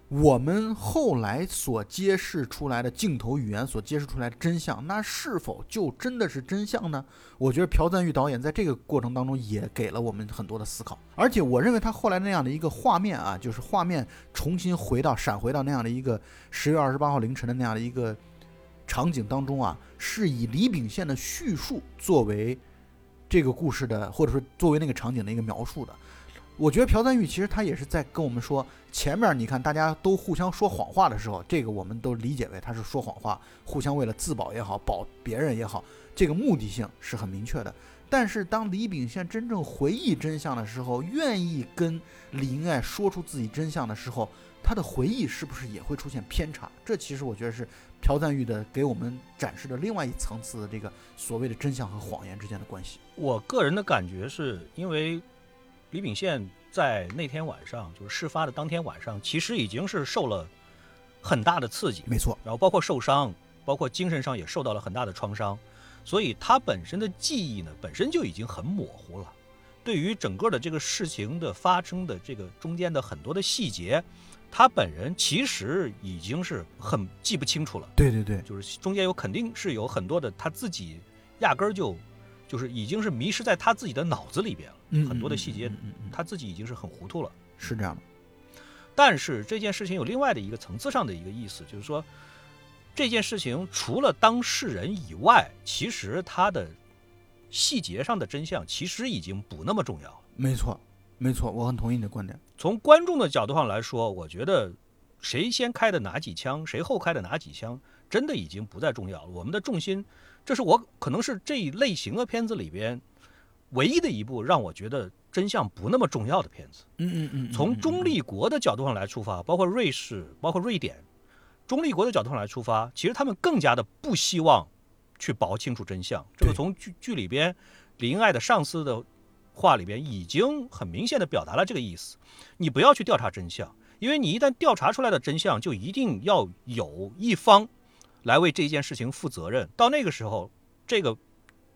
我们后来所揭示出来的镜头语言所揭示出来的真相，那是否就真的是真相呢？我觉得朴赞玉导演在这个过程当中也给了我们很多的思考，而且我认为他后来那样的一个画面啊，就是画面重新回到闪回到那样的一个十月二十八号凌晨的那样的一个场景当中啊，是以李秉宪的叙述作为这个故事的，或者说作为那个场景的一个描述的。我觉得朴赞玉其实他也是在跟我们说，前面你看大家都互相说谎话的时候，这个我们都理解为他是说谎话，互相为了自保也好，保别人也好，这个目的性是很明确的。但是当李秉宪真正回忆真相的时候，愿意跟李英爱说出自己真相的时候，他的回忆是不是也会出现偏差？这其实我觉得是朴赞玉的给我们展示的另外一层次的这个所谓的真相和谎言之间的关系。我个人的感觉是因为李秉宪在那天晚上，就是事发的当天晚上，其实已经是受了很大的刺激，没错，然后包括受伤，包括精神上也受到了很大的创伤，所以他本身的记忆呢，本身就已经很模糊了。对于整个的这个事情的发生的这个中间的很多的细节，他本人其实已经是很记不清楚了。对对对，就是中间有肯定是有很多的他自己压根儿就就是已经是迷失在他自己的脑子里边了，嗯很多的细节他自己已经是很糊涂了。是这样的。但是这件事情有另外的一个层次上的一个意思，就是说，这件事情除了当事人以外，其实他的细节上的真相其实已经不那么重要了。没错，没错，我很同意你的观点。从观众的角度上来说，我觉得谁先开的哪几枪，谁后开的哪几枪，真的已经不再重要了。我们的重心，这是我可能是这一类型的片子里边唯一的一部让我觉得真相不那么重要的片子。嗯嗯嗯，从中立国的角度上来出发，包括瑞士，包括瑞典，中立国的角度上来出发，其实他们更加的不希望去刨清楚真相。这个从剧剧里边林爱的上司的话里边已经很明显的表达了这个意思。你不要去调查真相，因为你一旦调查出来的真相，就一定要有一方来为这件事情负责任。到那个时候，这个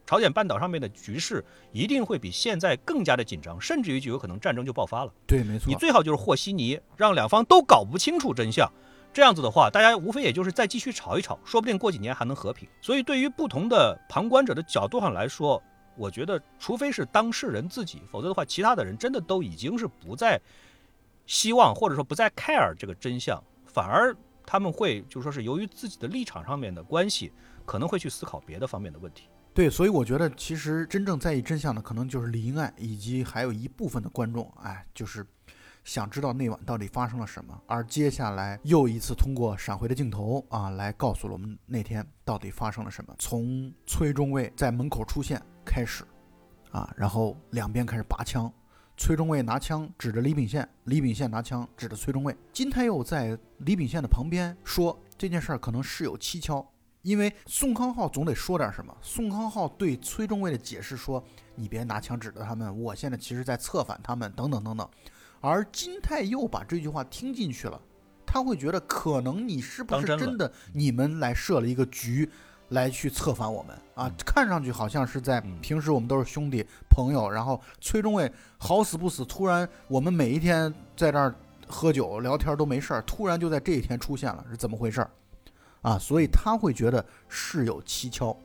朝鲜半岛上面的局势一定会比现在更加的紧张，甚至于就有可能战争就爆发了。对，没错你。最好就是和稀泥，让两方都搞不清楚真相。这样子的话，大家无非也就是再继续吵一吵，说不定过几年还能和平。所以，对于不同的旁观者的角度上来说，我觉得，除非是当事人自己，否则的话，其他的人真的都已经是不再希望或者说不再 care 这个真相，反而他们会就说是由于自己的立场上面的关系，可能会去思考别的方面的问题。对，所以我觉得其实真正在意真相的，可能就是李英爱以及还有一部分的观众，哎，就是想知道那晚到底发生了什么。而接下来又一次通过闪回的镜头啊，来告诉了我们那天到底发生了什么。从崔中尉在门口出现开始，啊，然后两边开始拔枪，崔中尉拿枪指着李秉宪，李秉宪拿枪指着崔中尉。金太佑在李秉宪的旁边说这件事儿可能事有蹊跷。因为宋康昊总得说点什么。宋康昊对崔中尉的解释说：“你别拿枪指着他们，我现在其实在策反他们，等等等等。”而金太佑把这句话听进去了，他会觉得可能你是不是真的你们来设了一个局，来去策反我们啊？嗯看上去好像是在嗯平时我们都是兄弟朋友，然后崔中尉好死不死，突然我们每一天在这儿喝酒聊天都没事儿，突然就在这一天出现了，是怎么回事儿？啊，所以他会觉得事有蹊跷。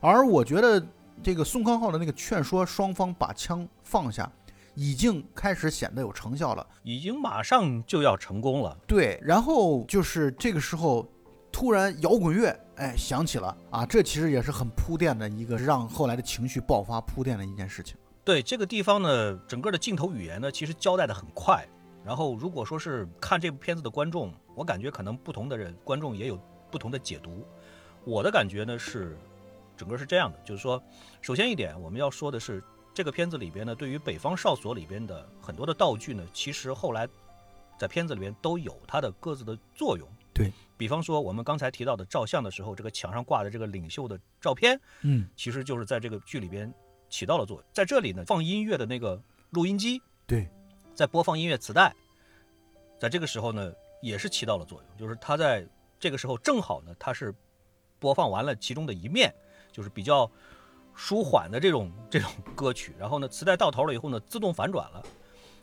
而我觉得这个宋康昊的那个劝说双方把枪放下，已经开始显得有成效了。已经马上就要成功了。对，然后就是这个时候，突然摇滚乐哎响起了啊，这其实也是很铺垫的一个让后来的情绪爆发铺垫的一件事情。对这个地方呢，整个的镜头语言呢，其实交代的很快。然后，如果说是看这部片子的观众，我感觉可能不同的人观众也有不同的解读。我的感觉呢是，整个是这样的，就是说，首先一点，我们要说的是，这个片子里边呢，对于北方哨所里边的很多的道具呢，其实后来在片子里边都有它的各自的作用。对比方说，我们刚才提到的照相的时候，这个墙上挂的这个领袖的照片，嗯，其实就是在这个剧里边起到了作用。在这里呢，放音乐的那个录音机对，在播放音乐磁带，在这个时候呢，也是起到了作用。就是它在这个时候正好呢，它是播放完了其中的一面，就是比较舒缓的这种这种歌曲。然后呢，磁带到头了以后呢，自动反转了，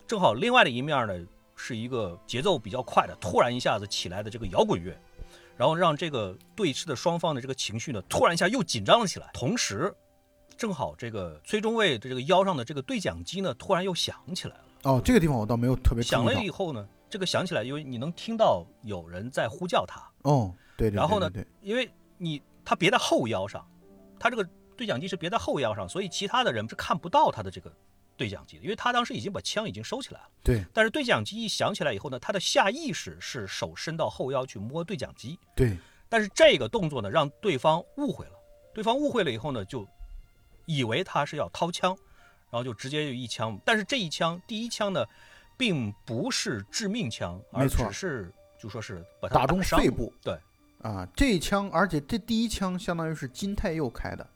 正好另外的一面呢是一个节奏比较快的，突然一下子起来的这个摇滚乐。然后让这个对峙的双方的这个情绪呢，突然一下又紧张了起来。同时，正好这个崔中尉的这个腰上的这个对讲机呢，突然又响起来了。哦，这个地方我倒没有特别想响了以后呢，这个响起来，因为你能听到有人在呼叫他，哦，对对对然后呢因为你他别在后腰上，他这个对讲机是别在后腰上，所以其他的人是看不到他的这个对讲机的，因为他当时已经把枪已经收起来了。对但是对讲机一响起来以后呢，他的下意识是手伸到后腰去摸对讲机，对，但是这个动作呢，让对方误会了。对方误会了以后呢，就以为他是要掏枪，然后就直接就一枪。但是这一枪，第一枪呢，并不是致命枪，而只是就说是把他打中伤肺部。对，啊，这一枪，而且这第一枪相当于是金泰佑开的，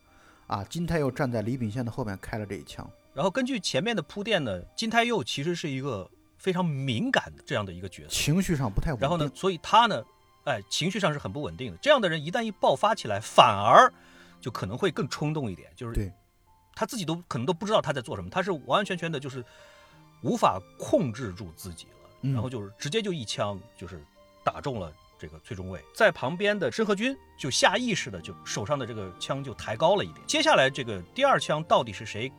啊，金泰佑站在李炳宪的后面开了这一枪。然后根据前面的铺垫呢，金泰佑其实是一个非常敏感的这样的一个角色。情绪上不太稳定。然后呢，所以他呢，哎，情绪上是很不稳定的。这样的人一旦一爆发起来，反而就可能会更冲动一点，就是对他自己都可能都不知道他在做什么，他是完完全全的就是无法控制住自己了，嗯然后就是直接就一枪就是打中了。这个崔中尉在旁边的申河军就下意识的就手上的这个枪就抬高了一点。接下来这个第二枪到底是谁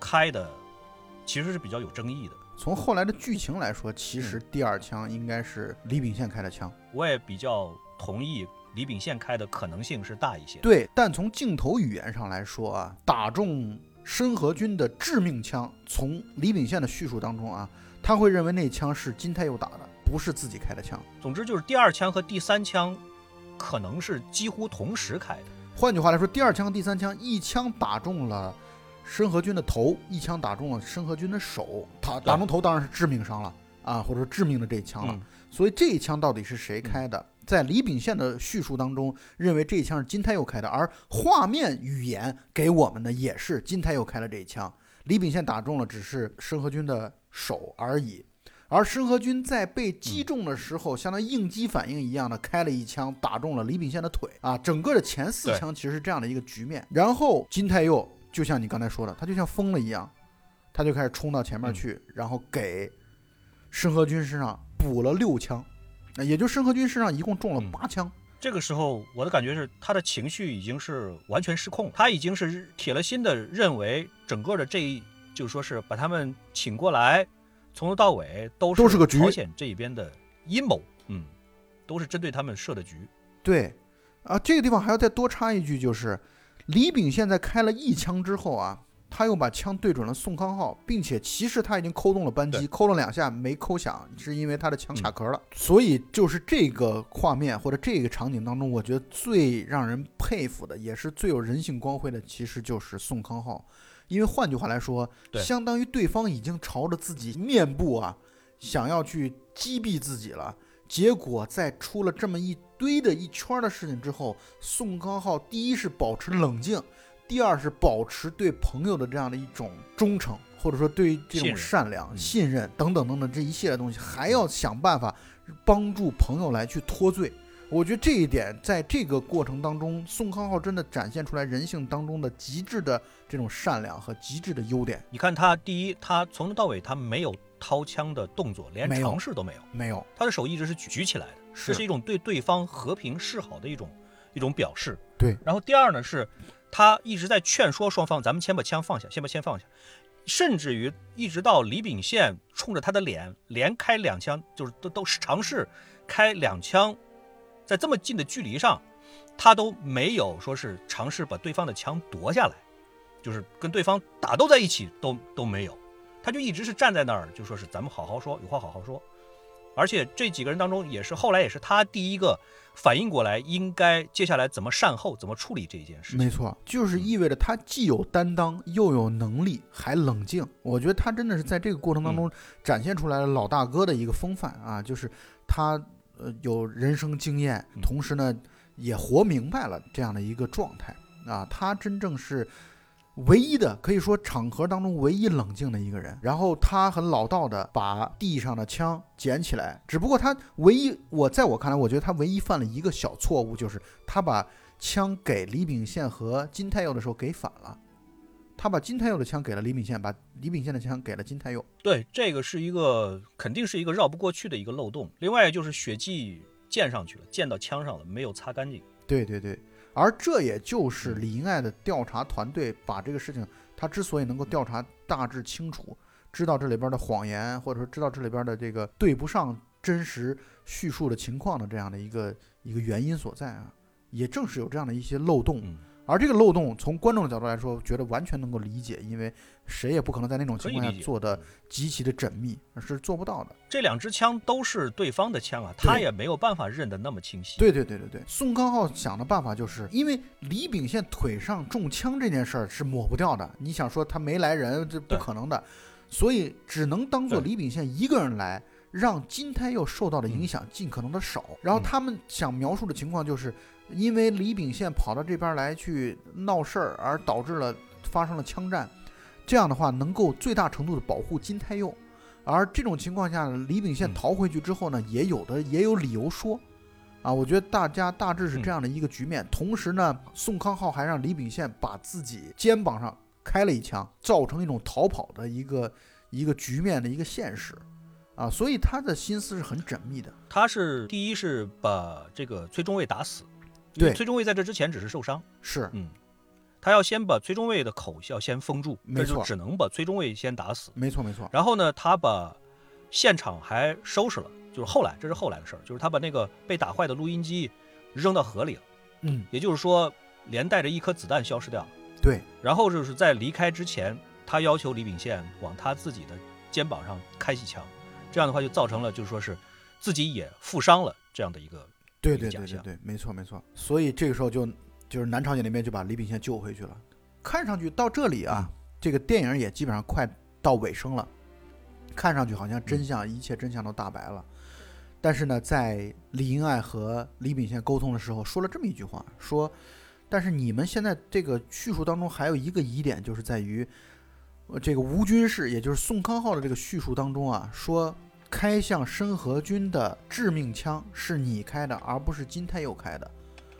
开的，其实是比较有争议的。从后来的剧情来说，其嗯实第二枪应该是李秉宪开的枪。我也比较同意李秉宪开的可能性是大一些。对，但从镜头语言上来说啊，打中申河军的致命枪，从李秉宪的叙述当中啊，他会认为那枪是金泰佑打的，不是自己开的枪。总之就是第二枪和第三枪可能是几乎同时开的。换句话来说，第二枪、第三枪一枪打中了申河军的头，一枪打中了申河军的手。他打中头当然是致命伤了啊，或者说致命的这一枪了。嗯所以这一枪到底是谁开的？在李秉宪的叙述当中，认为这一枪是金泰佑开的，而画面语言给我们的也是金泰佑开了这一枪。李秉宪打中了只是申河军的手而已，而申河军在被击中的时候，像那应激反应一样的开了一枪，打中了李秉宪的腿啊。整个的前四枪其实是这样的一个局面。然后金泰佑就像你刚才说的，他就像疯了一样，他就开始冲到前面去，然后给申河军身上补了六枪，那也就申河军身上一共中了嗯八枪。这个时候我的感觉是他的情绪已经是完全失控，他已经是铁了心的认为整个的这一就是说是把他们请过来，从头到尾都是都是个局朝鲜这一边的阴谋，嗯，都是针对他们设的局。对，啊，这个地方还要再多插一句，就是李炳宪在开了一枪之后啊，他又把枪对准了宋康昊，并且其实他已经扣动了扳机，对扣了两下没扣响，是因为他的枪卡嗯壳了。所以就是这个画面或者这个场景当中，我觉得最让人佩服的，也是最有人性光辉的，其实就是宋康昊。因为换句话来说，相当于对方已经朝着自己面部啊，想要去击毙自己了。结果在出了这么一堆的一圈儿的事情之后，宋康昊第一是保持冷静，第二是保持对朋友的这样的一种忠诚，或者说对于这种善良、嗯信任等等等等这一系列东西，还要想办法帮助朋友来去脱罪。我觉得这一点在这个过程当中，宋康昊真的展现出来人性当中的极致的这种善良和极致的优点。你看他第一，他从头到尾他没有掏枪的动作，连尝试都没有，没有，他的手一直是举举起来的，是这是一种对对方和平示好的一种一种表示。对。然后第二呢是，他一直在劝说双方，咱们先把枪放下，先把枪放下，甚至于一直到李秉宪冲着他的脸连开两枪，就是都都是尝试开两枪，在这么近的距离上，他都没有说是尝试把对方的枪夺下来，就是跟对方打斗在一起都都没有。他就一直是站在那儿，就说是咱们好好说，有话好好说。而且这几个人当中，也是后来也是他第一个反应过来，应该接下来怎么善后，怎么处理这一件事。没错，就是意味着他既有担当，又有能力，还冷静。我觉得他真的是在这个过程当中展现出来了老大哥的一个风范啊，就是他呃有人生经验，嗯。同时呢也活明白了这样的一个状态。啊，他真正是。唯一的可以说场合当中唯一冷静的一个人，然后他很老道的把地上的枪捡起来，只不过他唯一我在我看来，我觉得他唯一犯了一个小错误，就是他把枪给李秉宪和金泰佑的时候给反了，他把金太佑的枪给了李秉宪，把李秉宪的枪给了金太佑。对，这个是一个肯定是一个绕不过去的一个漏洞。另外就是血迹溅上去了，溅到枪上了，没有擦干净。对对对，而这也就是李英爱的调查团队把这个事情，他之所以能够调查大致清楚，知道这里边的谎言，或者说知道这里边的这个对不上真实叙述的情况的这样的一个一个原因所在啊。也正是有这样的一些漏洞。嗯，而这个漏洞，从观众的角度来说，觉得完全能够理解，因为谁也不可能在那种情况下做的极其的缜密，是做不到的。这两支枪都是对方的枪啊，他也没有办法认得那么清晰。对对对对对，宋康昊想的办法就是，因为李秉宪腿上中枪这件事儿是抹不掉的，你想说他没来人，这不可能的，所以只能当做李秉宪一个人来，让金泰佑受到的影嗯响尽可能的少。然后嗯他们想描述的情况就是，因为李秉宪跑到这边来去闹事儿，而导致了发生了枪战，这样的话能够最大程度的保护金泰佑。而这种情况下，李秉宪嗯逃回去之后呢，也有的也有理由说，啊，我觉得大家大致是这嗯样的一个局面。同时呢，宋康昊还让李秉宪把自己肩膀上开了一枪，造成一种逃跑的一个一个局面的一个现实，啊，所以他的心思是很缜密的。他是第一是把这个崔中尉打死，因为对。崔中尉在这之前只是受伤，是，嗯，他要先把崔中尉的口要先封住，没错这就只能把崔中尉先打死。没错没错，然后呢，他把现场还收拾了，就是后来这是后来的事儿，就是他把那个被打坏的录音机扔到河里了，嗯，也就是说连带着一颗子弹消失掉了。对，然后就是在离开之前，他要求李秉宪往他自己的肩膀上开几枪，这样的话就造成了就是说是自己也负伤了这样的一个对对对对对，没错没错。所以这个时候就就是南朝鲜那边就把李秉宪救回去了。看上去到这里啊，这个电影也基本上快到尾声了，看上去好像真相、一切真相都大白了。但是呢，在李英爱和李秉宪沟通的时候，说了这么一句话，说：“但是你们现在这个叙述当中还有一个疑点，就是在于，呃，这个吴军士，也就是宋康昊的这个叙述当中啊，说开向申河军的致命枪是你开的，而不是金泰佑开的。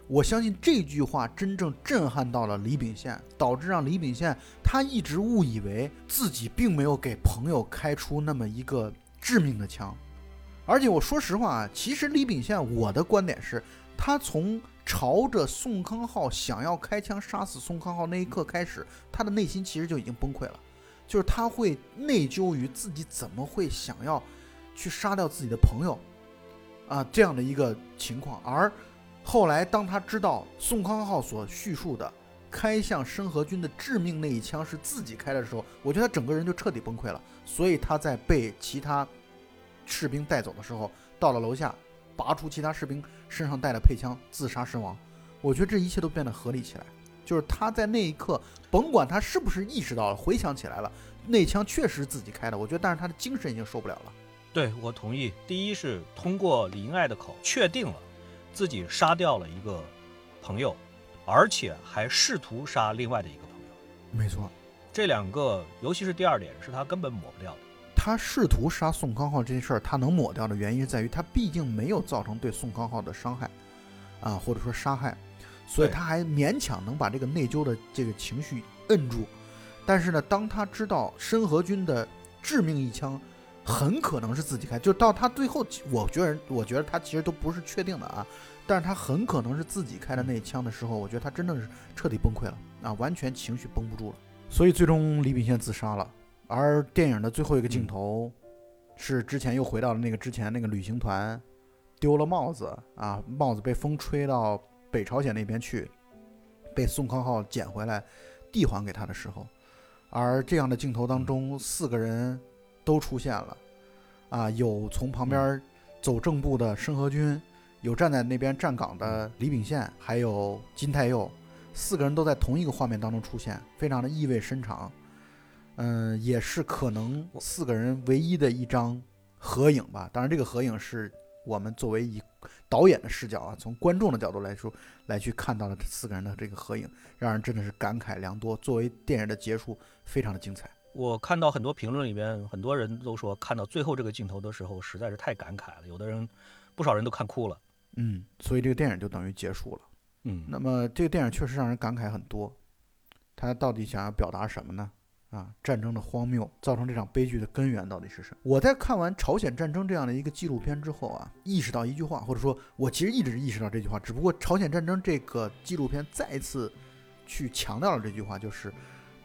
我相信这句话真正震撼到了李秉宪，导致让李秉宪他一直误以为自己并没有给朋友开出那么一个致命的枪。而且我说实话啊，其实李秉宪，我的观点是，他从朝着宋康昊想要开枪杀死宋康昊那一刻开始，他的内心其实就已经崩溃了，就是他会内疚于自己怎么会想要去杀掉自己的朋友啊这样的一个情况。而后来当他知道宋康昊所叙述的开向申河军的致命那一枪是自己开的时候，我觉得他整个人就彻底崩溃了。所以他在被其他士兵带走的时候，到了楼下，拔出其他士兵身上带的配枪，自杀身亡。我觉得这一切都变得合理起来。就是他在那一刻，甭管他是不是意识到了，回想起来了，那枪确实自己开的。我觉得，但是他的精神已经受不了了。对我同意。第一是通过李英爱的口确定了自己杀掉了一个朋友，而且还试图杀另外的一个朋友。没错，这两个，尤其是第二点，是他根本抹不掉的。他试图杀宋康昊这件事儿，他能抹掉的原因在于他毕竟没有造成对宋康昊的伤害，啊，或者说杀害，所以他还勉强能把这个内疚的这个情绪摁住。但是呢，当他知道申河军的致命一枪很可能是自己开，就到他最后，我觉得，我觉得他其实都不是确定的啊，但是他很可能是自己开的那一枪的时候，我觉得他真的是彻底崩溃了啊，完全情绪绷不住了，所以最终李秉宪自杀了。而电影的最后一个镜头，是之前又回到了那个之前那个旅行团丢了帽子啊，帽子被风吹到北朝鲜那边去，被宋康昊捡回来递还给他的时候，而这样的镜头当中，四个人都出现了，啊，有从旁边走正步的申河军，有站在那边站岗的李秉宪，还有金泰佑，四个人都在同一个画面当中出现，非常的意味深长。嗯，也是可能四个人唯一的一张合影吧。当然，这个合影是我们作为以导演的视角啊，从观众的角度来说来去看到了这四个人的这个合影，让人真的是感慨良多。作为电影的结束，非常的精彩。我看到很多评论里面，很多人都说看到最后这个镜头的时候实在是太感慨了，有的人，不少人都看哭了。嗯，所以这个电影就等于结束了。嗯，那么这个电影确实让人感慨很多，他到底想要表达什么呢？啊，战争的荒谬造成这场悲剧的根源到底是什么？我在看完朝鲜战争这样的一个纪录片之后啊，意识到一句话，或者说，我其实一直意识到这句话，只不过朝鲜战争这个纪录片再次去强调了这句话，就是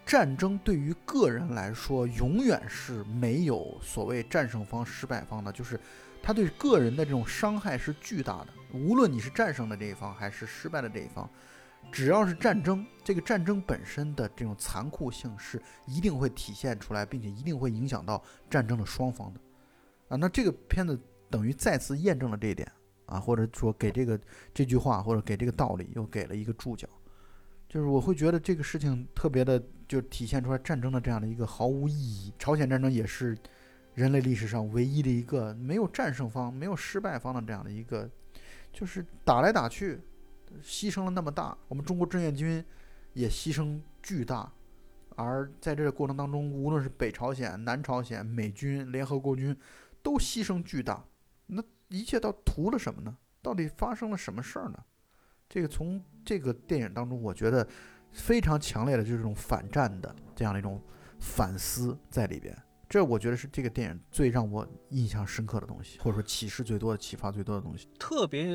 战争对于个人来说，永远是没有所谓战胜方、失败方的，就是他对个人的这种伤害是巨大的。无论你是战胜的这一方还是失败的这一方，只要是战争，这个战争本身的这种残酷性是一定会体现出来，并且一定会影响到战争的双方的。啊，那这个片子等于再次验证了这一点啊，或者说给这个这句话或者给这个道理又给了一个注脚，就是我会觉得这个事情特别的，就体现出来战争的这样的一个毫无意义。朝鲜战争也是人类历史上唯一的一个没有战胜方、没有失败方的这样的一个，就是打来打去，牺牲了那么大，我们中国志愿军也牺牲巨大。而在这个过程当中，无论是北朝鲜、南朝鲜、美军、联合国军。都牺牲巨大，那一切都图了什么呢？到底发生了什么事儿呢？这个从这个电影当中，我觉得非常强烈的就是这种反战的这样的一种反思在里边。这我觉得是这个电影最让我印象深刻的东西，或者说启示最多的、启发最多的东西。特别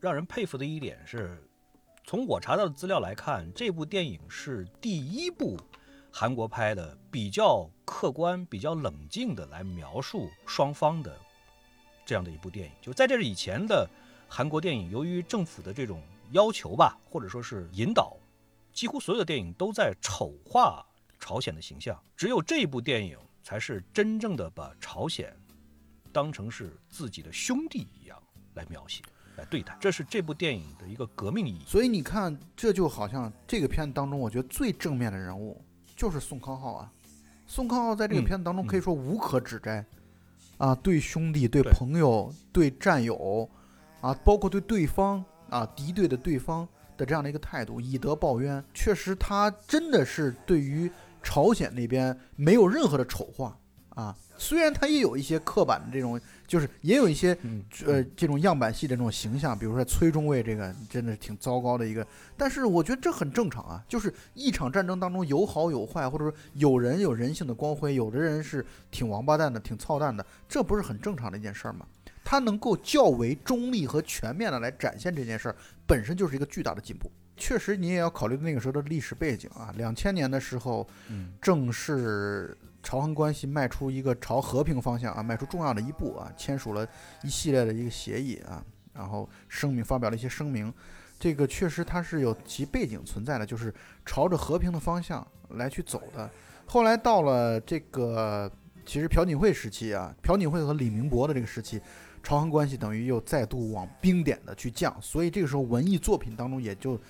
让人佩服的一点是，从我查到的资料来看，这部电影是第一部。韩国拍的比较客观、比较冷静的来描述双方的这样的一部电影，就在这以前的韩国电影，由于政府的这种要求吧，或者说是引导，几乎所有的电影都在丑化朝鲜的形象，只有这部电影才是真正的把朝鲜当成是自己的兄弟一样来描写、来对待，这是这部电影的一个革命意义。所以你看，这就好像这个片子当中，我觉得最正面的人物。就是宋康昊啊，宋康昊在这个片子当中可以说无可指摘，啊，对兄弟、对朋友、对战友，啊，包括对对方啊敌对的对方的这样的一个态度，以德报怨，确实他真的是对于朝鲜那边没有任何的丑化啊。虽然他也有一些刻板的这种，就是也有一些呃这种样板戏的这种形象，比如说崔中尉这个真的是挺糟糕的一个，但是我觉得这很正常啊，就是一场战争当中有好有坏，或者说有人有人性的光辉，有的人是挺王八蛋的、挺操蛋的，这不是很正常的一件事儿吗？他能够较为中立和全面的来展现这件事儿，本身就是一个巨大的进步。确实，你也要考虑那个时候的历史背景啊，两千年的时候，正是。朝韩关系迈出一个朝和平方向啊，迈出重要的一步啊，签署了一系列的一个协议啊，然后声明发表了一些声明，这个确实它是有其背景存在的，就是朝着和平的方向来去走的。后来到了这个其实朴槿惠时期啊，朴槿惠和李明博的这个时期，朝韩关系等于又再度往冰点的去降，所以这个时候文艺作品当中也就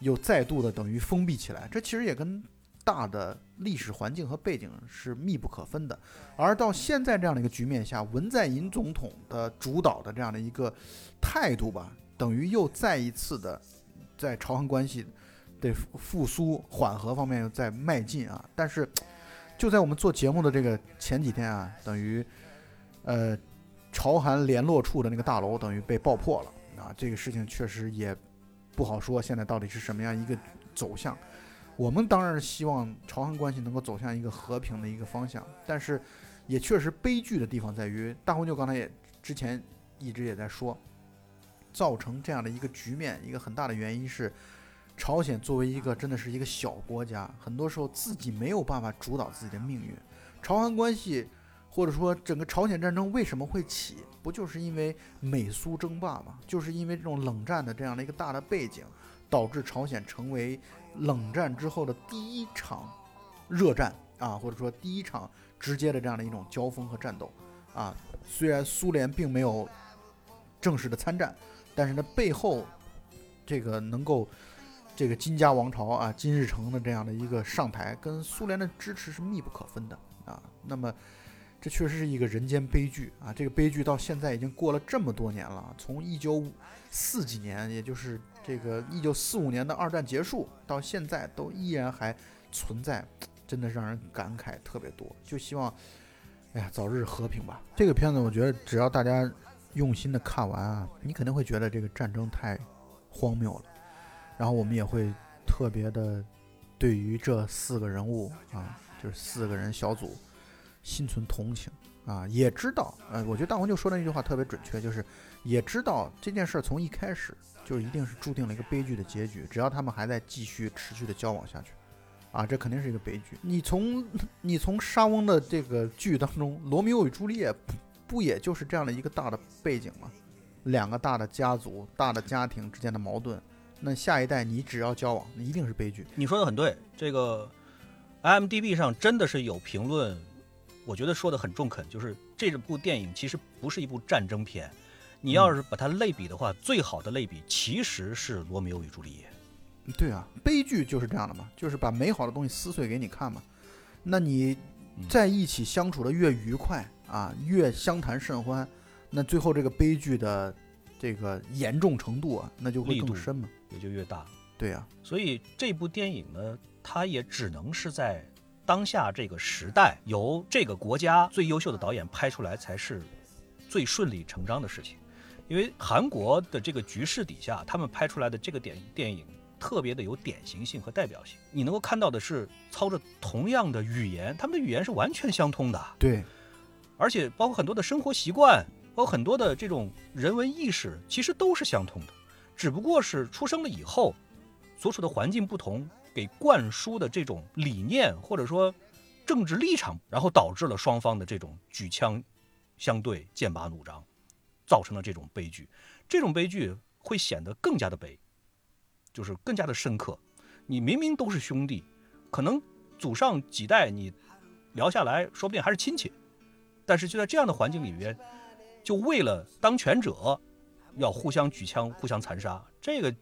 又再度的等于封闭起来。这其实也跟。大的历史环境和背景是密不可分的，而到现在这样的一个局面下，文在寅总统的主导的这样的一个态度吧，等于又再一次的在朝韩关系的复苏缓和方面又在迈进啊。但是就在我们做节目的这个前几天啊，等于呃朝韩联络处的那个大楼等于被爆破了啊，这个事情确实也不好说，现在到底是什么样一个走向。我们当然是希望朝韩关系能够走向一个和平的一个方向，但是也确实悲剧的地方在于，大红舅刚才也之前一直也在说，造成这样的一个局面，一个很大的原因是，朝鲜作为一个真的是一个小国家，很多时候自己没有办法主导自己的命运。朝韩关系或者说整个朝鲜战争为什么会起，不就是因为美苏争霸吗？就是因为这种冷战的这样的一个大的背景，导致朝鲜成为。冷战之后的第一场热战啊，或者说第一场直接的这样的一种交锋和战斗啊，虽然苏联并没有正式的参战，但是呢背后这个能够这个金家王朝啊金日成的这样的一个上台，跟苏联的支持是密不可分的啊。那么这确实是一个人间悲剧啊！这个悲剧到现在已经过了这么多年了，从一九四几年，也就是。这个一九四五年的二战结束到现在都依然还存在，真的让人感慨特别多。就希望，哎呀，早日和平吧。这个片子我觉得只要大家用心的看完啊，你肯定会觉得这个战争太荒谬了。然后我们也会特别的对于这四个人物啊，就是四个人小组心存同情啊，也知道，呃，我觉得大红就说的那句话特别准确，就是也知道这件事从一开始。就一定是注定了一个悲剧的结局。只要他们还在继续持续的交往下去，啊，这肯定是一个悲剧。你从 你从沙翁的这个剧当中，《罗密欧与朱丽叶》不不也就是这样的一个大的背景吗？两个大的家族、大的家庭之间的矛盾，那下一代你只要交往，那一定是悲剧。你说的很对，这个 IMDB 上真的是有评论，我觉得说的很中肯，就是这部电影其实不是一部战争片。你要是把它类比的话，最好的类比其实是《罗密欧与朱丽叶》。对啊，悲剧就是这样的嘛，就是把美好的东西撕碎给你看嘛。那你在一起相处的越愉快啊，越相谈甚欢，那最后这个悲剧的这个严重程度啊，那就会更深嘛。也就越大。对啊、所以这部电影呢，它也只能是在当下这个时代，由这个国家最优秀的导演拍出来，才是最顺理成章的事情。因为韩国的这个局势底下，他们拍出来的这个电电影特别的有典型性和代表性。你能够看到的是，操着同样的语言，他们的语言是完全相通的。对，而且包括很多的生活习惯，包括很多的这种人文意识，其实都是相通的，只不过是出生了以后，所处的环境不同，给灌输的这种理念或者说政治立场，然后导致了双方的这种举枪相对、剑拔弩张，造成了这种悲剧。这种悲剧会显得更加的悲，就是更加的深刻。你明明都是兄弟，可能祖上几代你聊下来说不定还是亲戚，但是就在这样的环境里边，就为了当权者要互相举枪、互相残杀，这个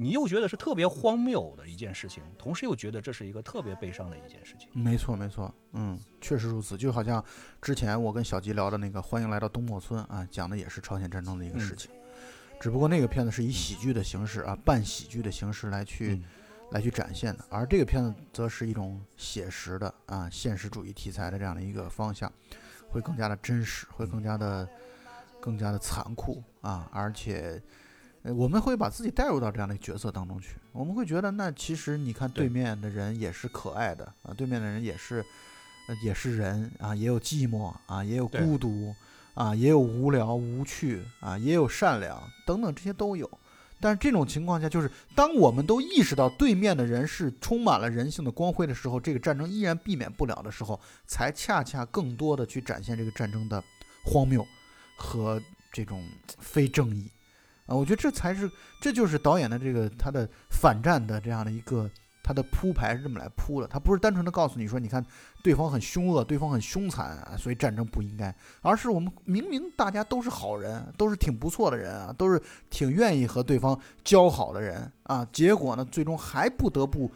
你又觉得是特别荒谬的一件事情，同时又觉得这是一个特别悲伤的一件事情。没错没错，嗯，确实如此。就好像之前我跟小吉聊的那个《欢迎来到东莫村》啊，讲的也是朝鲜战争的一个事情，只不过那个片子是以喜剧的形式啊，半喜剧的形式来去、嗯来去展现的，而这个片子则是一种写实的啊现实主义题材的这样的一个方向，会更加的真实，会更加的更加的残酷啊，而且。呃我们会把自己带入到这样的角色当中去，我们会觉得，那其实你看对对。面的人也是可爱的啊，对面的人也是，呃也是人啊，也有寂寞啊，也有孤独啊，也有无聊无趣啊，也有善良等等，这些都有。但是这种情况下，就是当我们都意识到对面的人是充满了人性的光辉的时候，这个战争依然避免不了的时候，才恰恰更多的去展现这个战争的荒谬和这种非正义啊！我觉得这才是，这就是导演的这个他的反战的这样的一个他的铺排是这么来铺的，他不是单纯的告诉你说，你看对方很凶恶，对方很凶残啊，所以战争不应该，而是我们明明大家都是好人，都是挺不错的人啊，都是挺愿意和对方交好的人啊，结果呢，最终还不得不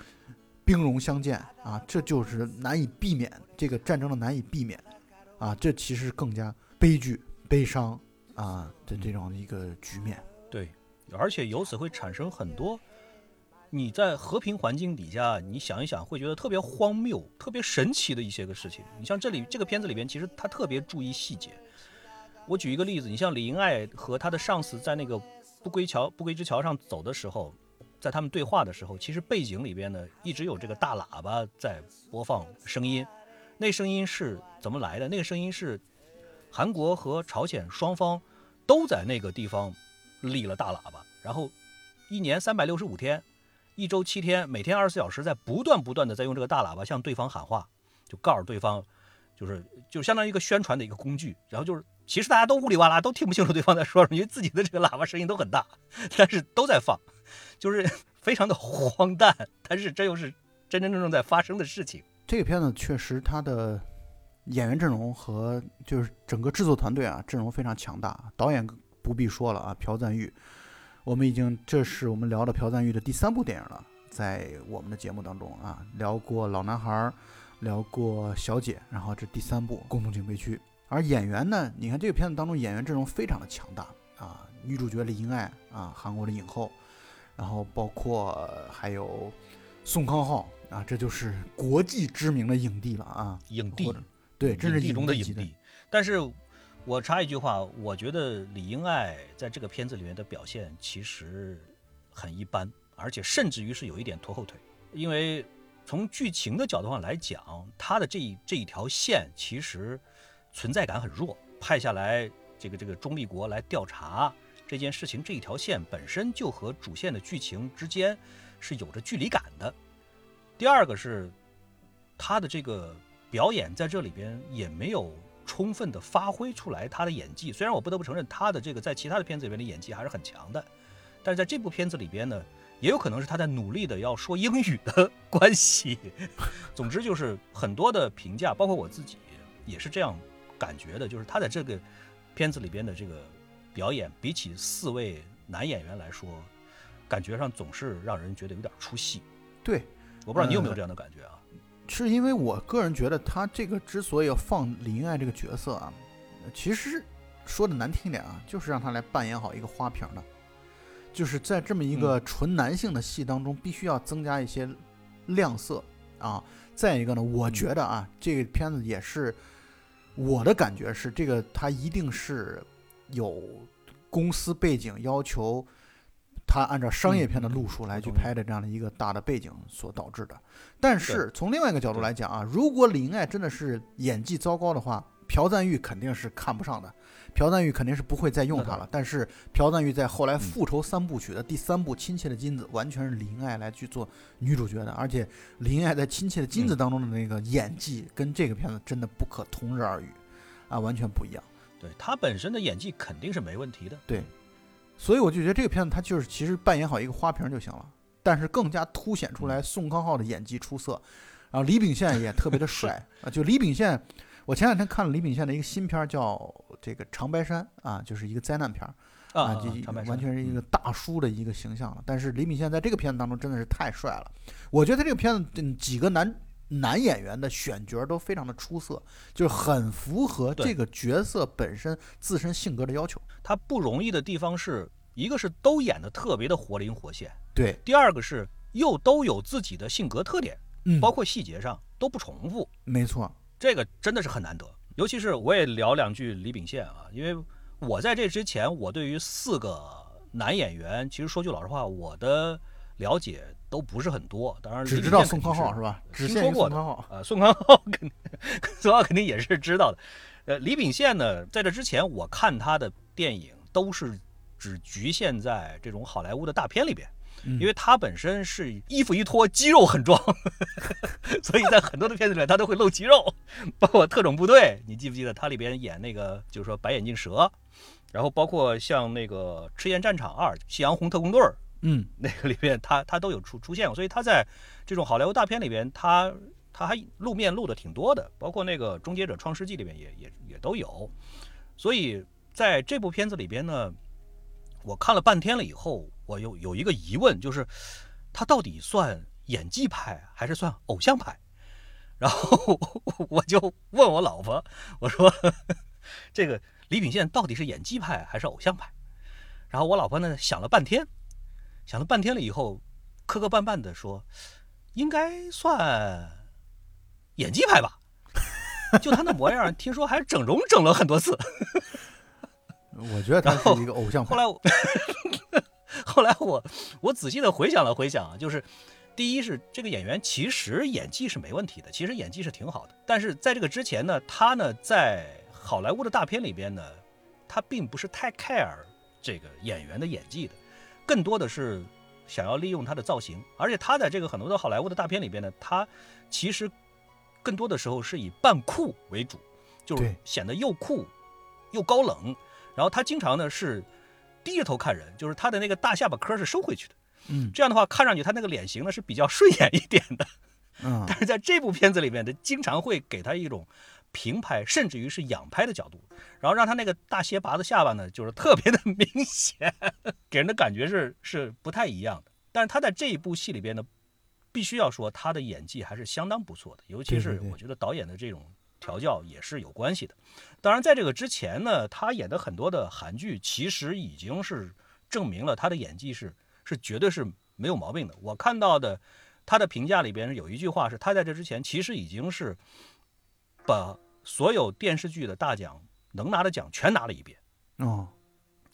兵戎相见啊，这就是难以避免这个战争的难以避免啊，这其实更加悲剧、悲伤啊的这种一个局面。对，而且由此会产生很多你在和平环境底下，你想一想会觉得特别荒谬、特别神奇的一些个事情。你像这里这个片子里边，其实他特别注意细节。我举一个例子，你像李英爱和他的上司在那个不归桥不归之桥上走的时候，在他们对话的时候，其实背景里边呢一直有这个大喇叭在播放声音。那声音是怎么来的？那个声音是韩国和朝鲜双方都在那个地方立了大喇叭，然后一年三百六十五天，一周七天，每天二十四小时，在不断不断的在用这个大喇叭向对方喊话，就告诉对方，就是就相当于一个宣传的一个工具。然后就是其实大家都呜里哇啦，都听不清楚对方在说什么，因为自己的这个喇叭声音都很大，但是都在放，就是 非常的荒诞，但是这又是真真正正在发生的事情。这个片子确实它的演员阵容和就是整个制作团队啊阵容非常强大，导演不必说了啊，朴赞玉，我们已经这是我们聊的朴赞玉的第三部电影了，在我们的节目当中啊聊过老男孩，聊过小姐，然后这第三部共同警备区，而演员呢，你看这个片子当中演员阵容非常的强大啊，女主角李英爱啊，韩国的影后，然后包括还有宋康昊啊，这就是国际知名的影帝了啊，影帝对，真是影帝中的影帝。但是，我插一句话，我觉得李英爱在这个片子里面的表现其实很一般，而且甚至于是有一点拖后腿。因为从剧情的角度上来讲，他的这一这一条线其实存在感很弱，派下来这个这个中立国来调查这件事情，这一条线本身就和主线的剧情之间是有着距离感的。第二个是他的这个表演在这里边也没有充分的发挥出来他的演技。虽然我不得不承认他的这个在其他的片子里面的演技还是很强的，但是在这部片子里边呢，也有可能是他在努力的要说英语的关系。总之就是很多的评价，包括我自己也是这样感觉的，就是他在这个片子里边的这个表演，比起四位男演员来说，感觉上总是让人觉得有点出戏。对，我不知道你有没有呃这样的感觉啊？是因为我个人觉得他这个之所以要放李英爱这个角色啊，其实说的难听点啊，就是让他来扮演好一个花瓶的，就是在这么一个纯男性的戏当中，必须要增加一些亮色啊。再一个呢，我觉得啊，这个片子也是我的感觉是，这个他一定是有公司背景要求。他按照商业片的路数来去拍的这样的一个大的背景所导致的，但是从另外一个角度来讲啊，如果李英爱真的是演技糟糕的话，朴赞玉肯定是看不上的，朴赞玉肯定是不会再用那当她了。但是朴赞玉在后来嗯。复仇三部曲的第三部《亲切的金子》，完全是李英爱来去做女主角的，而且李英爱在《亲切的金子》嗯。当中的那个演技跟这个片子真的不可同日而语，啊，完全不一样。对他本身的演技肯定是没问题的。所以我就觉得这个片子它就是其实扮演好一个花瓶就行了，但是更加凸显嗯出来宋康昊的演技出色，然后李秉宪也特别的帅 啊。就李秉宪，我前两天看了李秉宪的一个新片儿叫这个《长白山》啊，就是一个灾难片儿啊，就完全是一个嗯大叔的一个形象了。但是李秉宪在这个片子当中真的是太帅了，我觉得他这个片子嗯几个男。男演员的选角都非常的出色，就是很符合这个角色本身自身性格的要求。他不容易的地方是一个是都演的特别的活灵活现，对，第二个是又都有自己的性格特点，嗯，包括细节上都不重复，没错，这个真的是很难得。尤其是我也聊两句李秉宪啊，因为我在这之前，我对于四个男演员，其实说句老实话，我的了解都不是很多。当然，只知道宋康昊是吧？只听说过宋康昊。呃，宋康昊肯定，宋康昊肯定也是知道的。呃，李秉宪呢，在这之前我看他的电影都是只局限在这种好莱坞的大片里边，嗯因为他本身是衣服一脱肌肉很壮，所以在很多的片子里面他都会露肌肉，包括《特种部队》，你记不记得他里边演那个就是说白眼镜蛇，然后包括像那个《赤焰战场二》《夕阳红特工队》儿，嗯，那个里边他他都有出出现过，所以他在这种好莱坞大片里边，他他还露面露的挺多的，包括那个《终结者创世纪》里边也也也都有。所以在这部片子里边呢，我看了半天了以后，我有有一个疑问，就是他到底算演技派还是算偶像派？然后我就问我老婆，我说这个李秉宪到底是演技派还是偶像派？然后我老婆呢想了半天，想了半天了以后，磕磕绊绊的说，应该算演技派吧。就他那模样，听说还整容整了很多次。我觉得他是一个偶像派。后来我，后来我我仔细的回想了回想啊，就是第一是这个演员其实演技是没问题的，其实演技是挺好的。但是在这个之前呢，他呢在好莱坞的大片里边呢，他并不是太 care 这个演员的演技的，更多的是想要利用他的造型。而且他在这个很多的好莱坞的大片里边呢，他其实更多的时候是以扮酷为主，就是显得又酷又高冷。然后他经常呢是低着头看人，就是他的那个大下巴颏是收回去的。嗯这样的话，看上去他那个脸型呢是比较顺眼一点的。嗯，但是在这部片子里面他，经常会给他一种平拍，甚至于是仰拍的角度，然后让他那个大斜拔子下巴呢，就是特别的 明显，给人的感觉是是不太一样的。但是他在这一部戏里边呢，必须要说他的演技还是相当不错的，尤其是我觉得导演的这种调教也是有关系的。当然，在这个之前呢，他演的很多的韩剧其实已经是证明了他的演技是是绝对是没有毛病的。我看到的他的评价里边有一句话是，他在这之前其实已经是把所有电视剧的大奖能拿的奖全拿了一遍。哦，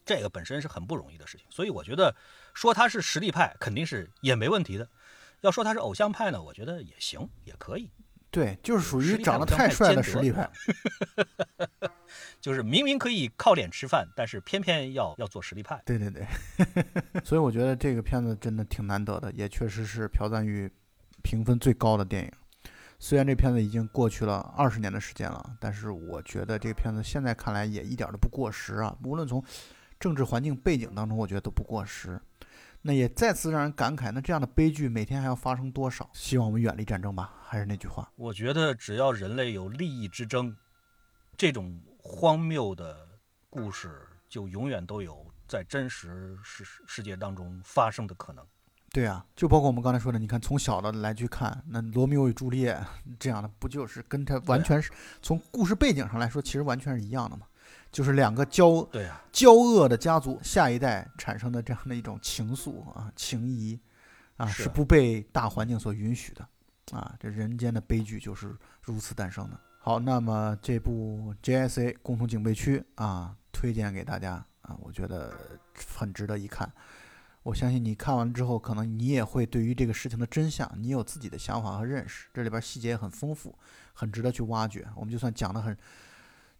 这个本身是很不容易的事情，所以我觉得说他是实力派肯定是也没问题的。要说他是偶像派呢，我觉得也行，也可以。对，就是属于长得太帅的实力派。，就是明明可以靠脸吃饭，但是偏偏要要做实力派。对对对，所以我觉得这个片子真的挺难得的，也确实是朴赞玉评分最高的电影。虽然这片子已经过去了二十年的时间了，但是我觉得这片子现在看来也一点都不过时啊。无论从政治环境背景当中，我觉得都不过时。那也再次让人感慨，那这样的悲剧每天还要发生多少？希望我们远离战争吧。还是那句话，我觉得只要人类有利益之争，这种荒谬的故事就永远都有在真实世世界当中发生的可能。对啊，就包括我们刚才说的，你看从小的来去看，那罗密欧与朱丽叶这样的，不就是跟他完全是从故事背景上来说，其实完全是一样的嘛？就是两个骄对啊，骄恶的家族，下一代产生的这样的一种情愫啊、情谊啊，是是不被大环境所允许的啊。这人间的悲剧就是如此诞生的。好，那么这部 JSA 共同警备区啊，推荐给大家啊，我觉得很值得一看。我相信你看完之后，可能你也会对于这个事情的真相，你有自己的想法和认识。这里边细节也很丰富，很值得去挖掘。我们就算讲的很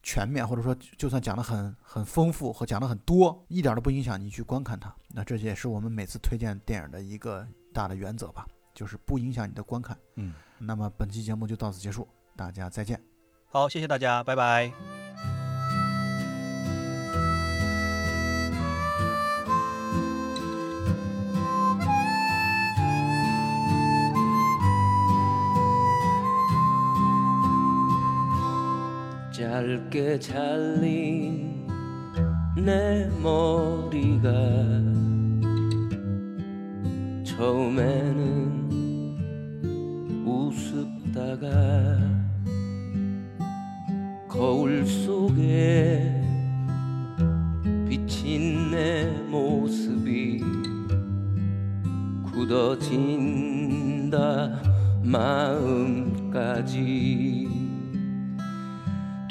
全面，或者说就算讲的很很丰富和讲的很多，一点都不影响你去观看它。那这也是我们每次推荐电影的一个大的原则吧，就是不影响你的观看。嗯，那么本期节目就到此结束，大家再见。好，谢谢大家，拜拜。 짧게 잘린 내 머리가 처음에는 우습다가 거울 속에 비친 내 모습이 굳어진다 마음까지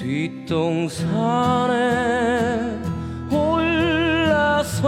뒷동산에 올라서면